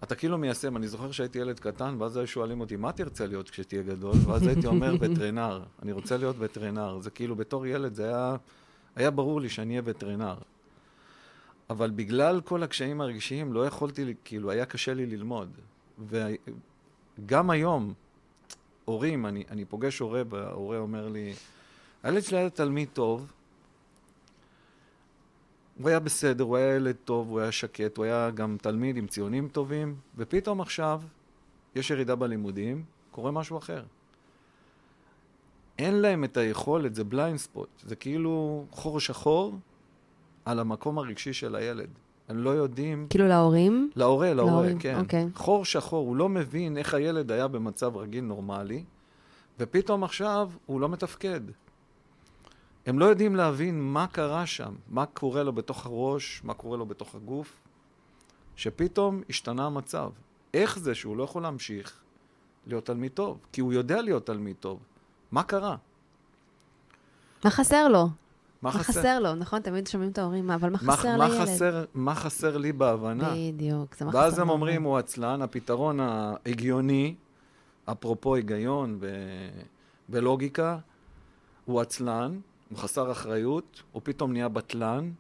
S2: אתה כאילו מיישם, אני זוכר שהייתי ילד קטן, ואז היו שואלים אותי, מה תרצה להיות כשתהיה גדול? ואז הייתי אומר, וטרינר. אני רוצה להיות וטרינר. זה כאילו, בתור ילד זה היה, היה ברור לי שאני אהיה וטרינר. אבל בגלל כל הקשיים הרגשיים, לא יכולתי, כאילו, היה קשה לי ללמוד. וגם היום, הורים, אני, אני פוגש הורה, וההורה אומר לי, הילד שלי היה תלמיד טוב, הוא היה בסדר, הוא היה ילד טוב, הוא היה שקט, הוא היה גם תלמיד עם ציונים טובים, ופתאום עכשיו יש ירידה בלימודים, קורה משהו אחר. אין להם את היכולת, זה בליינד ספוט, זה כאילו חור שחור על המקום הרגשי של הילד. הם לא יודעים...
S1: כאילו להורים?
S2: להורה, להורה,
S1: להורים,
S2: כן.
S1: אוקיי.
S2: חור שחור, הוא לא מבין איך הילד היה במצב רגיל נורמלי, ופתאום עכשיו הוא לא מתפקד. הם לא יודעים להבין מה קרה שם, מה קורה לו בתוך הראש, מה קורה לו בתוך הגוף, שפתאום השתנה המצב. איך זה שהוא לא יכול להמשיך להיות תלמיד טוב? כי הוא יודע להיות תלמיד טוב. מה קרה?
S1: מה חסר לו?
S2: מה
S1: מה חסר לו? נכון, תמיד שומעים את ההורים, אבל מה
S2: מה,
S1: חסר
S2: מה
S1: לילד?
S2: חסר, מה חסר לי בהבנה?
S1: בדיוק, זה מה חסר
S2: ואז הם. אומרים, הוא עצלן, הפתרון ההגיוני, אפרופו היגיון ו... ולוגיקה, הוא עצלן, הוא חסר אחריות, הוא פתאום נהיה בטלן.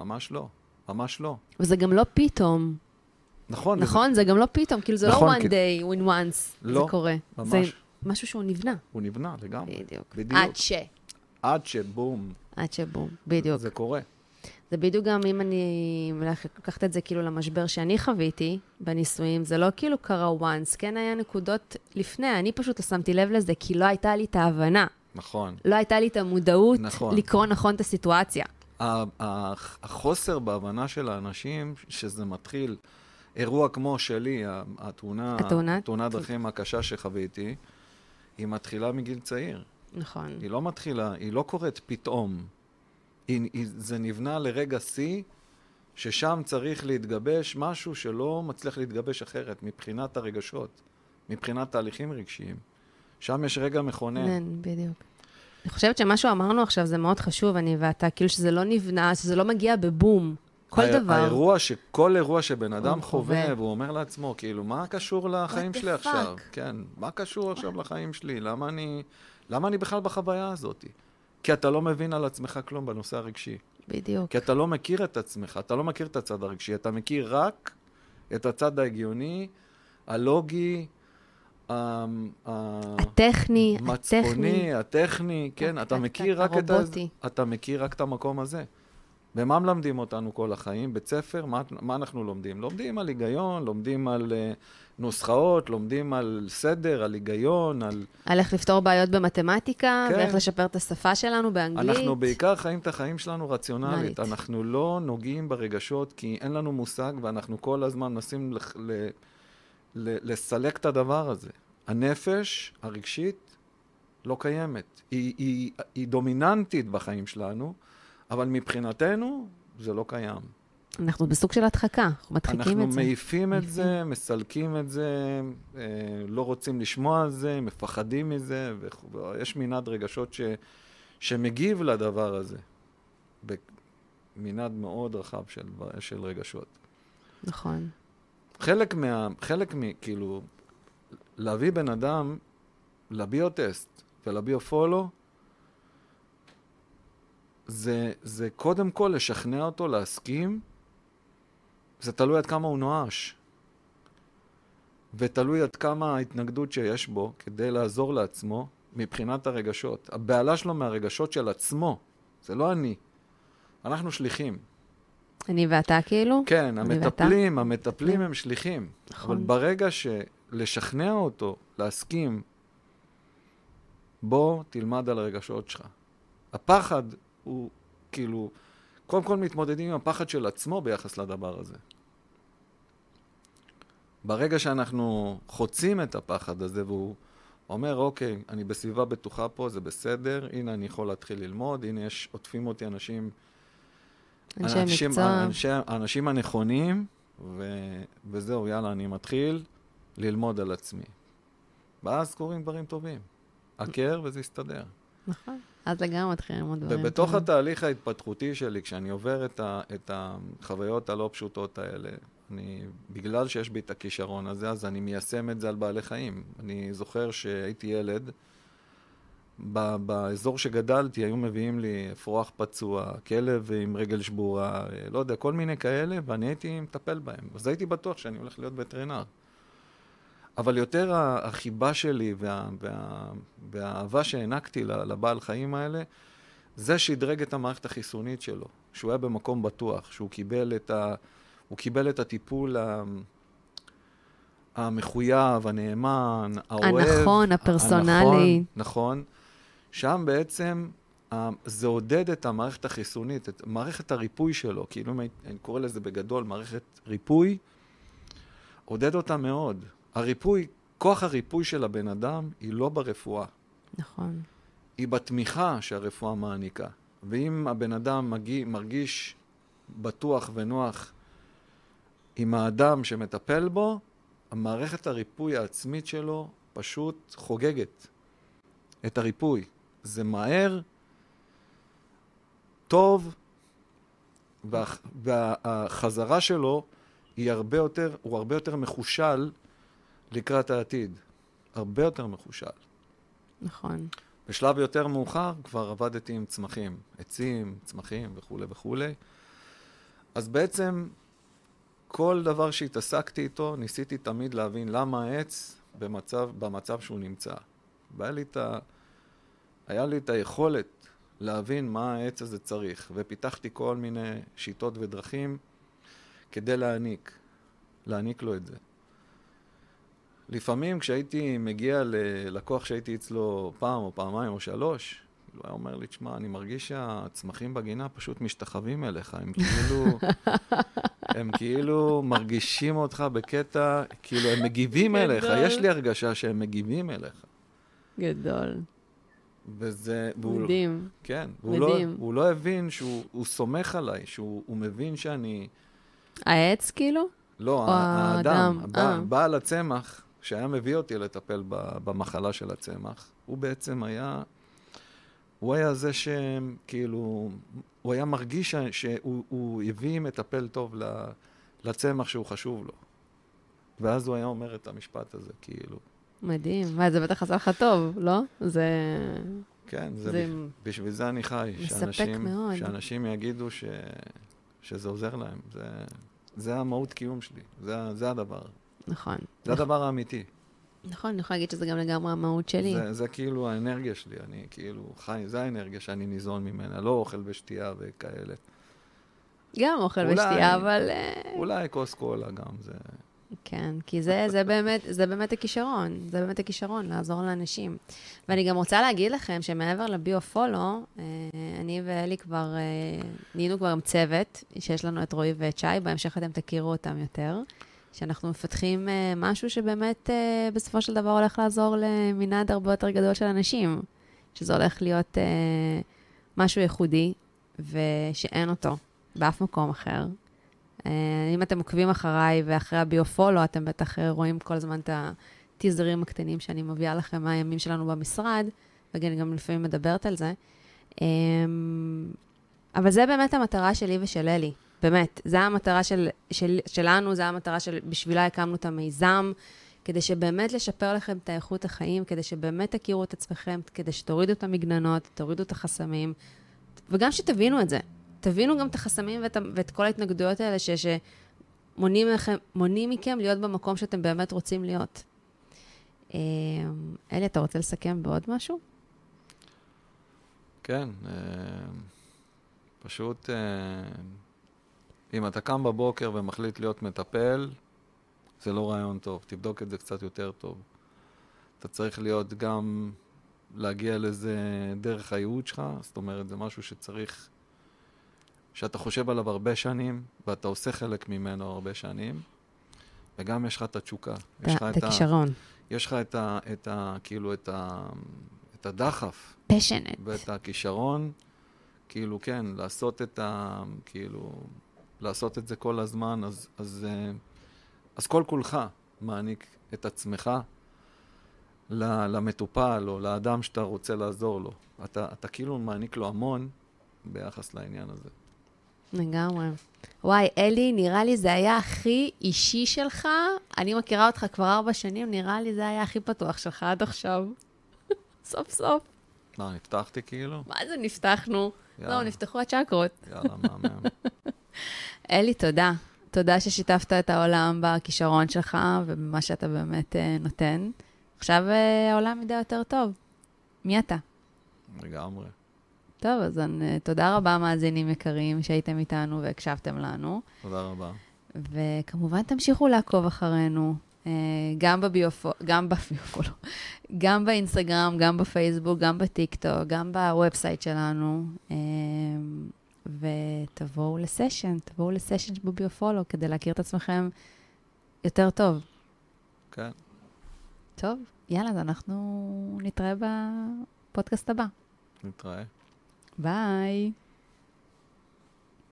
S2: ממש לא, ממש לא.
S1: וזה גם לא פתאום,
S2: נכון,
S1: נכון? זה גם לא פתאום, כאילו זה
S2: נכון,
S1: לא one
S2: כי-
S1: day, win once,
S2: לא,
S1: זה קורה.
S2: ממש.
S1: זה משהו שהוא נבנה.
S2: הוא נבנה לגמרי.
S1: בדיוק.
S2: בדיוק.
S1: עד ש...
S2: עד שבום,
S1: עד שבום, בדיוק.
S2: זה קורה.
S1: זה בדיוק גם אם אני לקחת את זה כאילו למשבר שאני חוויתי בנישואים, זה לא כאילו קרה once, כן היה נקודות לפני, אני פשוט לא שמתי לב לזה, כי לא הייתה לי את ההבנה.
S2: נכון.
S1: לא הייתה לי את המודעות
S2: נכון.
S1: לקרוא נכון את הסיטואציה.
S2: החוסר בהבנה של האנשים, שזה מתחיל, אירוע כמו שלי, התאונה,
S1: התאונה?
S2: תאונת דרכים הקשה שחוויתי, היא מתחילה מגיל צעיר.
S1: נכון.
S2: היא לא מתחילה, היא לא קורית פתאום. היא, היא, זה נבנה לרגע שיא, ששם צריך להתגבש משהו שלא מצליח להתגבש אחרת מבחינת הרגשות, מבחינת תהליכים רגשיים. שם יש רגע מכונן.
S1: כן, בדיוק. אני חושבת שמה שאמרנו עכשיו זה מאוד חשוב, אני ואתה, כאילו שזה לא נבנה, שזה לא מגיע בבום. כל
S2: הא-
S1: דבר.
S2: האירוע, ש... כל אירוע שבן אדם חווה. והוא אומר לעצמו, כאילו, מה קשור לחיים שלי עכשיו? כן, מה קשור עכשיו לחיים שלי? למה אני, למה אני בכלל בחוויה הזאת? כי אתה לא מבין על עצמך כלום בנושא הרגשי.
S1: בדיוק.
S2: כי אתה לא מכיר את עצמך, אתה לא מכיר את הצד הרגשי, אתה מכיר רק את הצד ההגיוני, הלוגי, ה-
S1: הטכני, הטכני.
S2: מצפוני, הטכני, כן, אתה מכיר רק את ה... אתה מכיר רק את המקום הזה. במה מלמדים אותנו כל החיים? בית ספר, מה, מה אנחנו לומדים? לומדים על היגיון, לומדים על uh, נוסחאות, לומדים על סדר, על היגיון, על...
S1: על איך לפתור בעיות במתמטיקה,
S2: כן.
S1: ואיך לשפר את השפה שלנו באנגלית.
S2: אנחנו בעיקר חיים את החיים שלנו רציונלית.
S1: רציונלית.
S2: אנחנו לא נוגעים ברגשות, כי אין לנו מושג, ואנחנו כל הזמן מנסים לח- ל- ל- לסלק את הדבר הזה. הנפש הרגשית לא קיימת. היא, היא, היא דומיננטית בחיים שלנו, אבל מבחינתנו זה לא קיים.
S1: אנחנו בסוג של הדחקה, אנחנו מדחיקים
S2: אנחנו
S1: את זה.
S2: מעיפים את זה, מסלקים את זה, אה, לא רוצים לשמוע על זה, מפחדים מזה, וכו'. יש מנעד רגשות ש, שמגיב לדבר הזה. במנעד מאוד רחב של, של רגשות.
S1: נכון.
S2: חלק מה... חלק מ... כאילו, להביא בן אדם לביוטסט ולביו-פולו, זה, זה קודם כל לשכנע אותו להסכים, זה תלוי עד כמה הוא נואש. ותלוי עד כמה ההתנגדות שיש בו כדי לעזור לעצמו מבחינת הרגשות. הבהלה שלו מהרגשות של עצמו, זה לא אני. אנחנו שליחים.
S1: אני ואתה כאילו?
S2: כן, המטפלים, המטפלים הם שליחים.
S1: נכון.
S2: אבל ברגע שלשכנע אותו, להסכים, בוא תלמד על הרגשות שלך. הפחד הוא כאילו, קודם כל מתמודדים עם הפחד של עצמו ביחס לדבר הזה. ברגע שאנחנו חוצים את הפחד הזה והוא אומר, אוקיי, אני בסביבה בטוחה פה, זה בסדר, הנה אני יכול להתחיל ללמוד, הנה יש, עוטפים אותי אנשים
S1: אנשי
S2: האנשים-
S1: מקצוע.
S2: האנשי- האנשים הנכונים, ו... וזהו, יאללה, אני מתחיל ללמוד על עצמי. ואז קורים דברים טובים. עקר וזה יסתדר.
S1: נכון. אז לגמרי מתחילים ללמוד דברים.
S2: ובתוך. התהליך ההתפתחותי שלי, כשאני עובר את, ה... את החוויות הלא פשוטות האלה, אני, בגלל שיש בי את הכישרון הזה, אז אני מיישם את זה על בעלי חיים. אני זוכר שהייתי ילד, ב- באזור שגדלתי היו מביאים לי אפרוח פצוע, כלב עם רגל שבורה, לא יודע, כל מיני כאלה, ואני הייתי מטפל בהם. אז הייתי בטוח שאני הולך להיות וטרינר. אבל יותר החיבה שלי וה, וה, והאהבה שהענקתי לבעל חיים האלה, זה שדרג את המערכת החיסונית שלו, שהוא היה במקום בטוח, שהוא קיבל את, ה, הוא קיבל את הטיפול המחויב, הנאמן, האוהב.
S1: הנכון, הפרסונלי.
S2: הנכון, נכון. שם בעצם ה- זה עודד את המערכת החיסונית, את מערכת הריפוי שלו, כאילו אם אני קורא לזה בגדול מערכת ריפוי, עודד אותה מאוד. הריפוי, כוח הריפוי של הבן אדם היא לא ברפואה,
S1: נכון.
S2: היא בתמיכה שהרפואה מעניקה. ואם הבן אדם מגיע, מרגיש בטוח ונוח עם האדם שמטפל בו, המערכת הריפוי העצמית שלו פשוט חוגגת את הריפוי. זה מהר, טוב, וה, והחזרה שלו היא הרבה יותר, הוא הרבה יותר מחושל לקראת העתיד. הרבה יותר מחושל.
S1: נכון.
S2: בשלב יותר מאוחר כבר עבדתי עם צמחים, עצים, צמחים וכולי וכולי. אז בעצם כל דבר שהתעסקתי איתו, ניסיתי תמיד להבין למה העץ במצב, במצב שהוא נמצא. והיה לי את ה... היה לי את היכולת להבין מה העץ הזה צריך, ופיתחתי כל מיני שיטות ודרכים כדי להעניק, להעניק לו את זה. לפעמים כשהייתי מגיע ללקוח שהייתי אצלו פעם או פעמיים או שלוש, הוא היה אומר לי, תשמע, אני מרגיש שהצמחים בגינה פשוט משתחווים אליך, הם כאילו, הם כאילו מרגישים אותך בקטע, כאילו הם מגיבים אליך,
S1: גדול.
S2: יש לי הרגשה שהם מגיבים אליך.
S1: גדול.
S2: וזה, והוא,
S1: מדהים.
S2: כן, והוא לא,
S1: מדהים.
S2: הוא לא הבין שהוא הוא סומך עליי, שהוא הוא מבין שאני,
S1: העץ כאילו?
S2: לא, האדם,
S1: האדם, אה.
S2: בעל הצמח, שהיה מביא אותי לטפל במחלה של הצמח, הוא בעצם היה, הוא היה זה שכאילו, הוא היה מרגיש שהוא הוא הביא מטפל טוב לצמח שהוא חשוב לו. ואז הוא היה אומר את המשפט הזה, כאילו,
S1: מדהים. מה, זה בטח עשה לך טוב, לא? זה...
S2: כן, זה,
S1: זה
S2: בשביל זה אני חי,
S1: מספק
S2: שאנשים,
S1: מאוד.
S2: שאנשים יגידו ש, שזה עוזר להם. זה, זה המהות קיום שלי, זה, זה הדבר.
S1: נכון.
S2: זה הדבר האמיתי.
S1: נכון, אני יכולה להגיד שזה גם לגמרי המהות שלי.
S2: זה, זה כאילו האנרגיה שלי, אני כאילו חי, זה האנרגיה שאני ניזון ממנה, לא אוכל ושתייה וכאלה.
S1: גם אוכל
S2: אולי-
S1: ושתייה, אבל... אה,
S2: אולי כוס קולה גם, זה...
S1: כן, כי זה, זה, באמת, זה באמת הכישרון, זה באמת הכישרון, לעזור לאנשים. ואני גם רוצה להגיד לכם שמעבר לביו-פולו, אה, אני ואלי כבר, אה, נהיינו כבר עם צוות, שיש לנו את רועי ואת שי, בהמשך אתם תכירו אותם יותר, שאנחנו מפתחים אה, משהו שבאמת אה, בסופו של דבר הולך לעזור למנעד הרבה יותר גדול של אנשים, שזה הולך להיות אה, משהו ייחודי, ושאין אותו באף מקום אחר. אה, אם אתם עוקבים אחריי ואחרי הביו-פולו, אתם בטח רואים כל הזמן את הטיזרים הקטנים שאני מביאה לכם מהימים שלנו במשרד, ואני גם לפעמים מדברת על זה. אה, אבל זה באמת המטרה שלי ושל אלי, באמת. זו המטרה של, של, שלנו, זו המטרה שבשבילה הקמנו את המיזם, כדי שבאמת לשפר לכם את האיכות החיים, כדי שבאמת תכירו את עצמכם, כדי שתורידו את המגננות, תורידו את החסמים, וגם שתבינו את זה. תבינו גם את החסמים ואת, ואת כל ההתנגדויות האלה ש, שמונעים מכם, מונעים מכם להיות במקום שאתם באמת רוצים להיות. אה, אלי, אתה רוצה לסכם בעוד משהו?
S2: כן, אה, פשוט, אה, אם אתה קם בבוקר ומחליט להיות מטפל, זה לא רעיון טוב, תבדוק את זה קצת יותר טוב. אתה צריך להיות גם, להגיע לזה דרך הייעוד שלך, זאת אומרת, זה משהו שצריך, שאתה חושב עליו הרבה שנים, ואתה עושה חלק ממנו הרבה שנים, וגם יש לך את התשוקה. יש לך
S1: את הכישרון.
S2: יש לך את ה... את ה... כאילו, את ה... את הדחף.
S1: פשנט.
S2: ואת הכישרון, כאילו, כן, לעשות את ה... כאילו, לעשות את זה כל הזמן, אז, אז, אה, אז כל כולך מעניק את עצמך למטופל או לאדם שאתה רוצה לעזור לו. אתה, אתה כאילו מעניק לו המון ביחס לעניין הזה.
S1: לגמרי. וואי, אלי, נראה לי זה היה הכי אישי שלך. אני מכירה אותך כבר ארבע שנים, נראה לי זה היה הכי פתוח שלך עד עכשיו. סוף סוף.
S2: מה, נפתחתי כאילו?
S1: מה זה נפתחנו?
S2: יאללה.
S1: לא, נפתחו הצ'קרות.
S2: יאללה, מהמם.
S1: אלי, תודה. תודה ששיתפת את העולם בכישרון שלך ובמה שאתה באמת אה, נותן. עכשיו אה, העולם ידע יותר טוב. מי אתה?
S2: לגמרי.
S1: טוב, אז אני, תודה רבה, מאזינים יקרים, שהייתם איתנו והקשבתם לנו.
S2: תודה רבה.
S1: וכמובן, תמשיכו לעקוב אחרינו, אה, גם בביופו, גם בביופולו, גם באינסטגרם, גם בפייסבוק, גם בטיקטוק, גם ב website שלנו. ותבואו לסשן, תבואו לסשן בביופולו כדי להכיר את עצמכם יותר טוב.
S2: כן.
S1: טוב, יאללה, אז אנחנו נתראה בפודקאסט הבא.
S2: נתראה.
S1: ביי.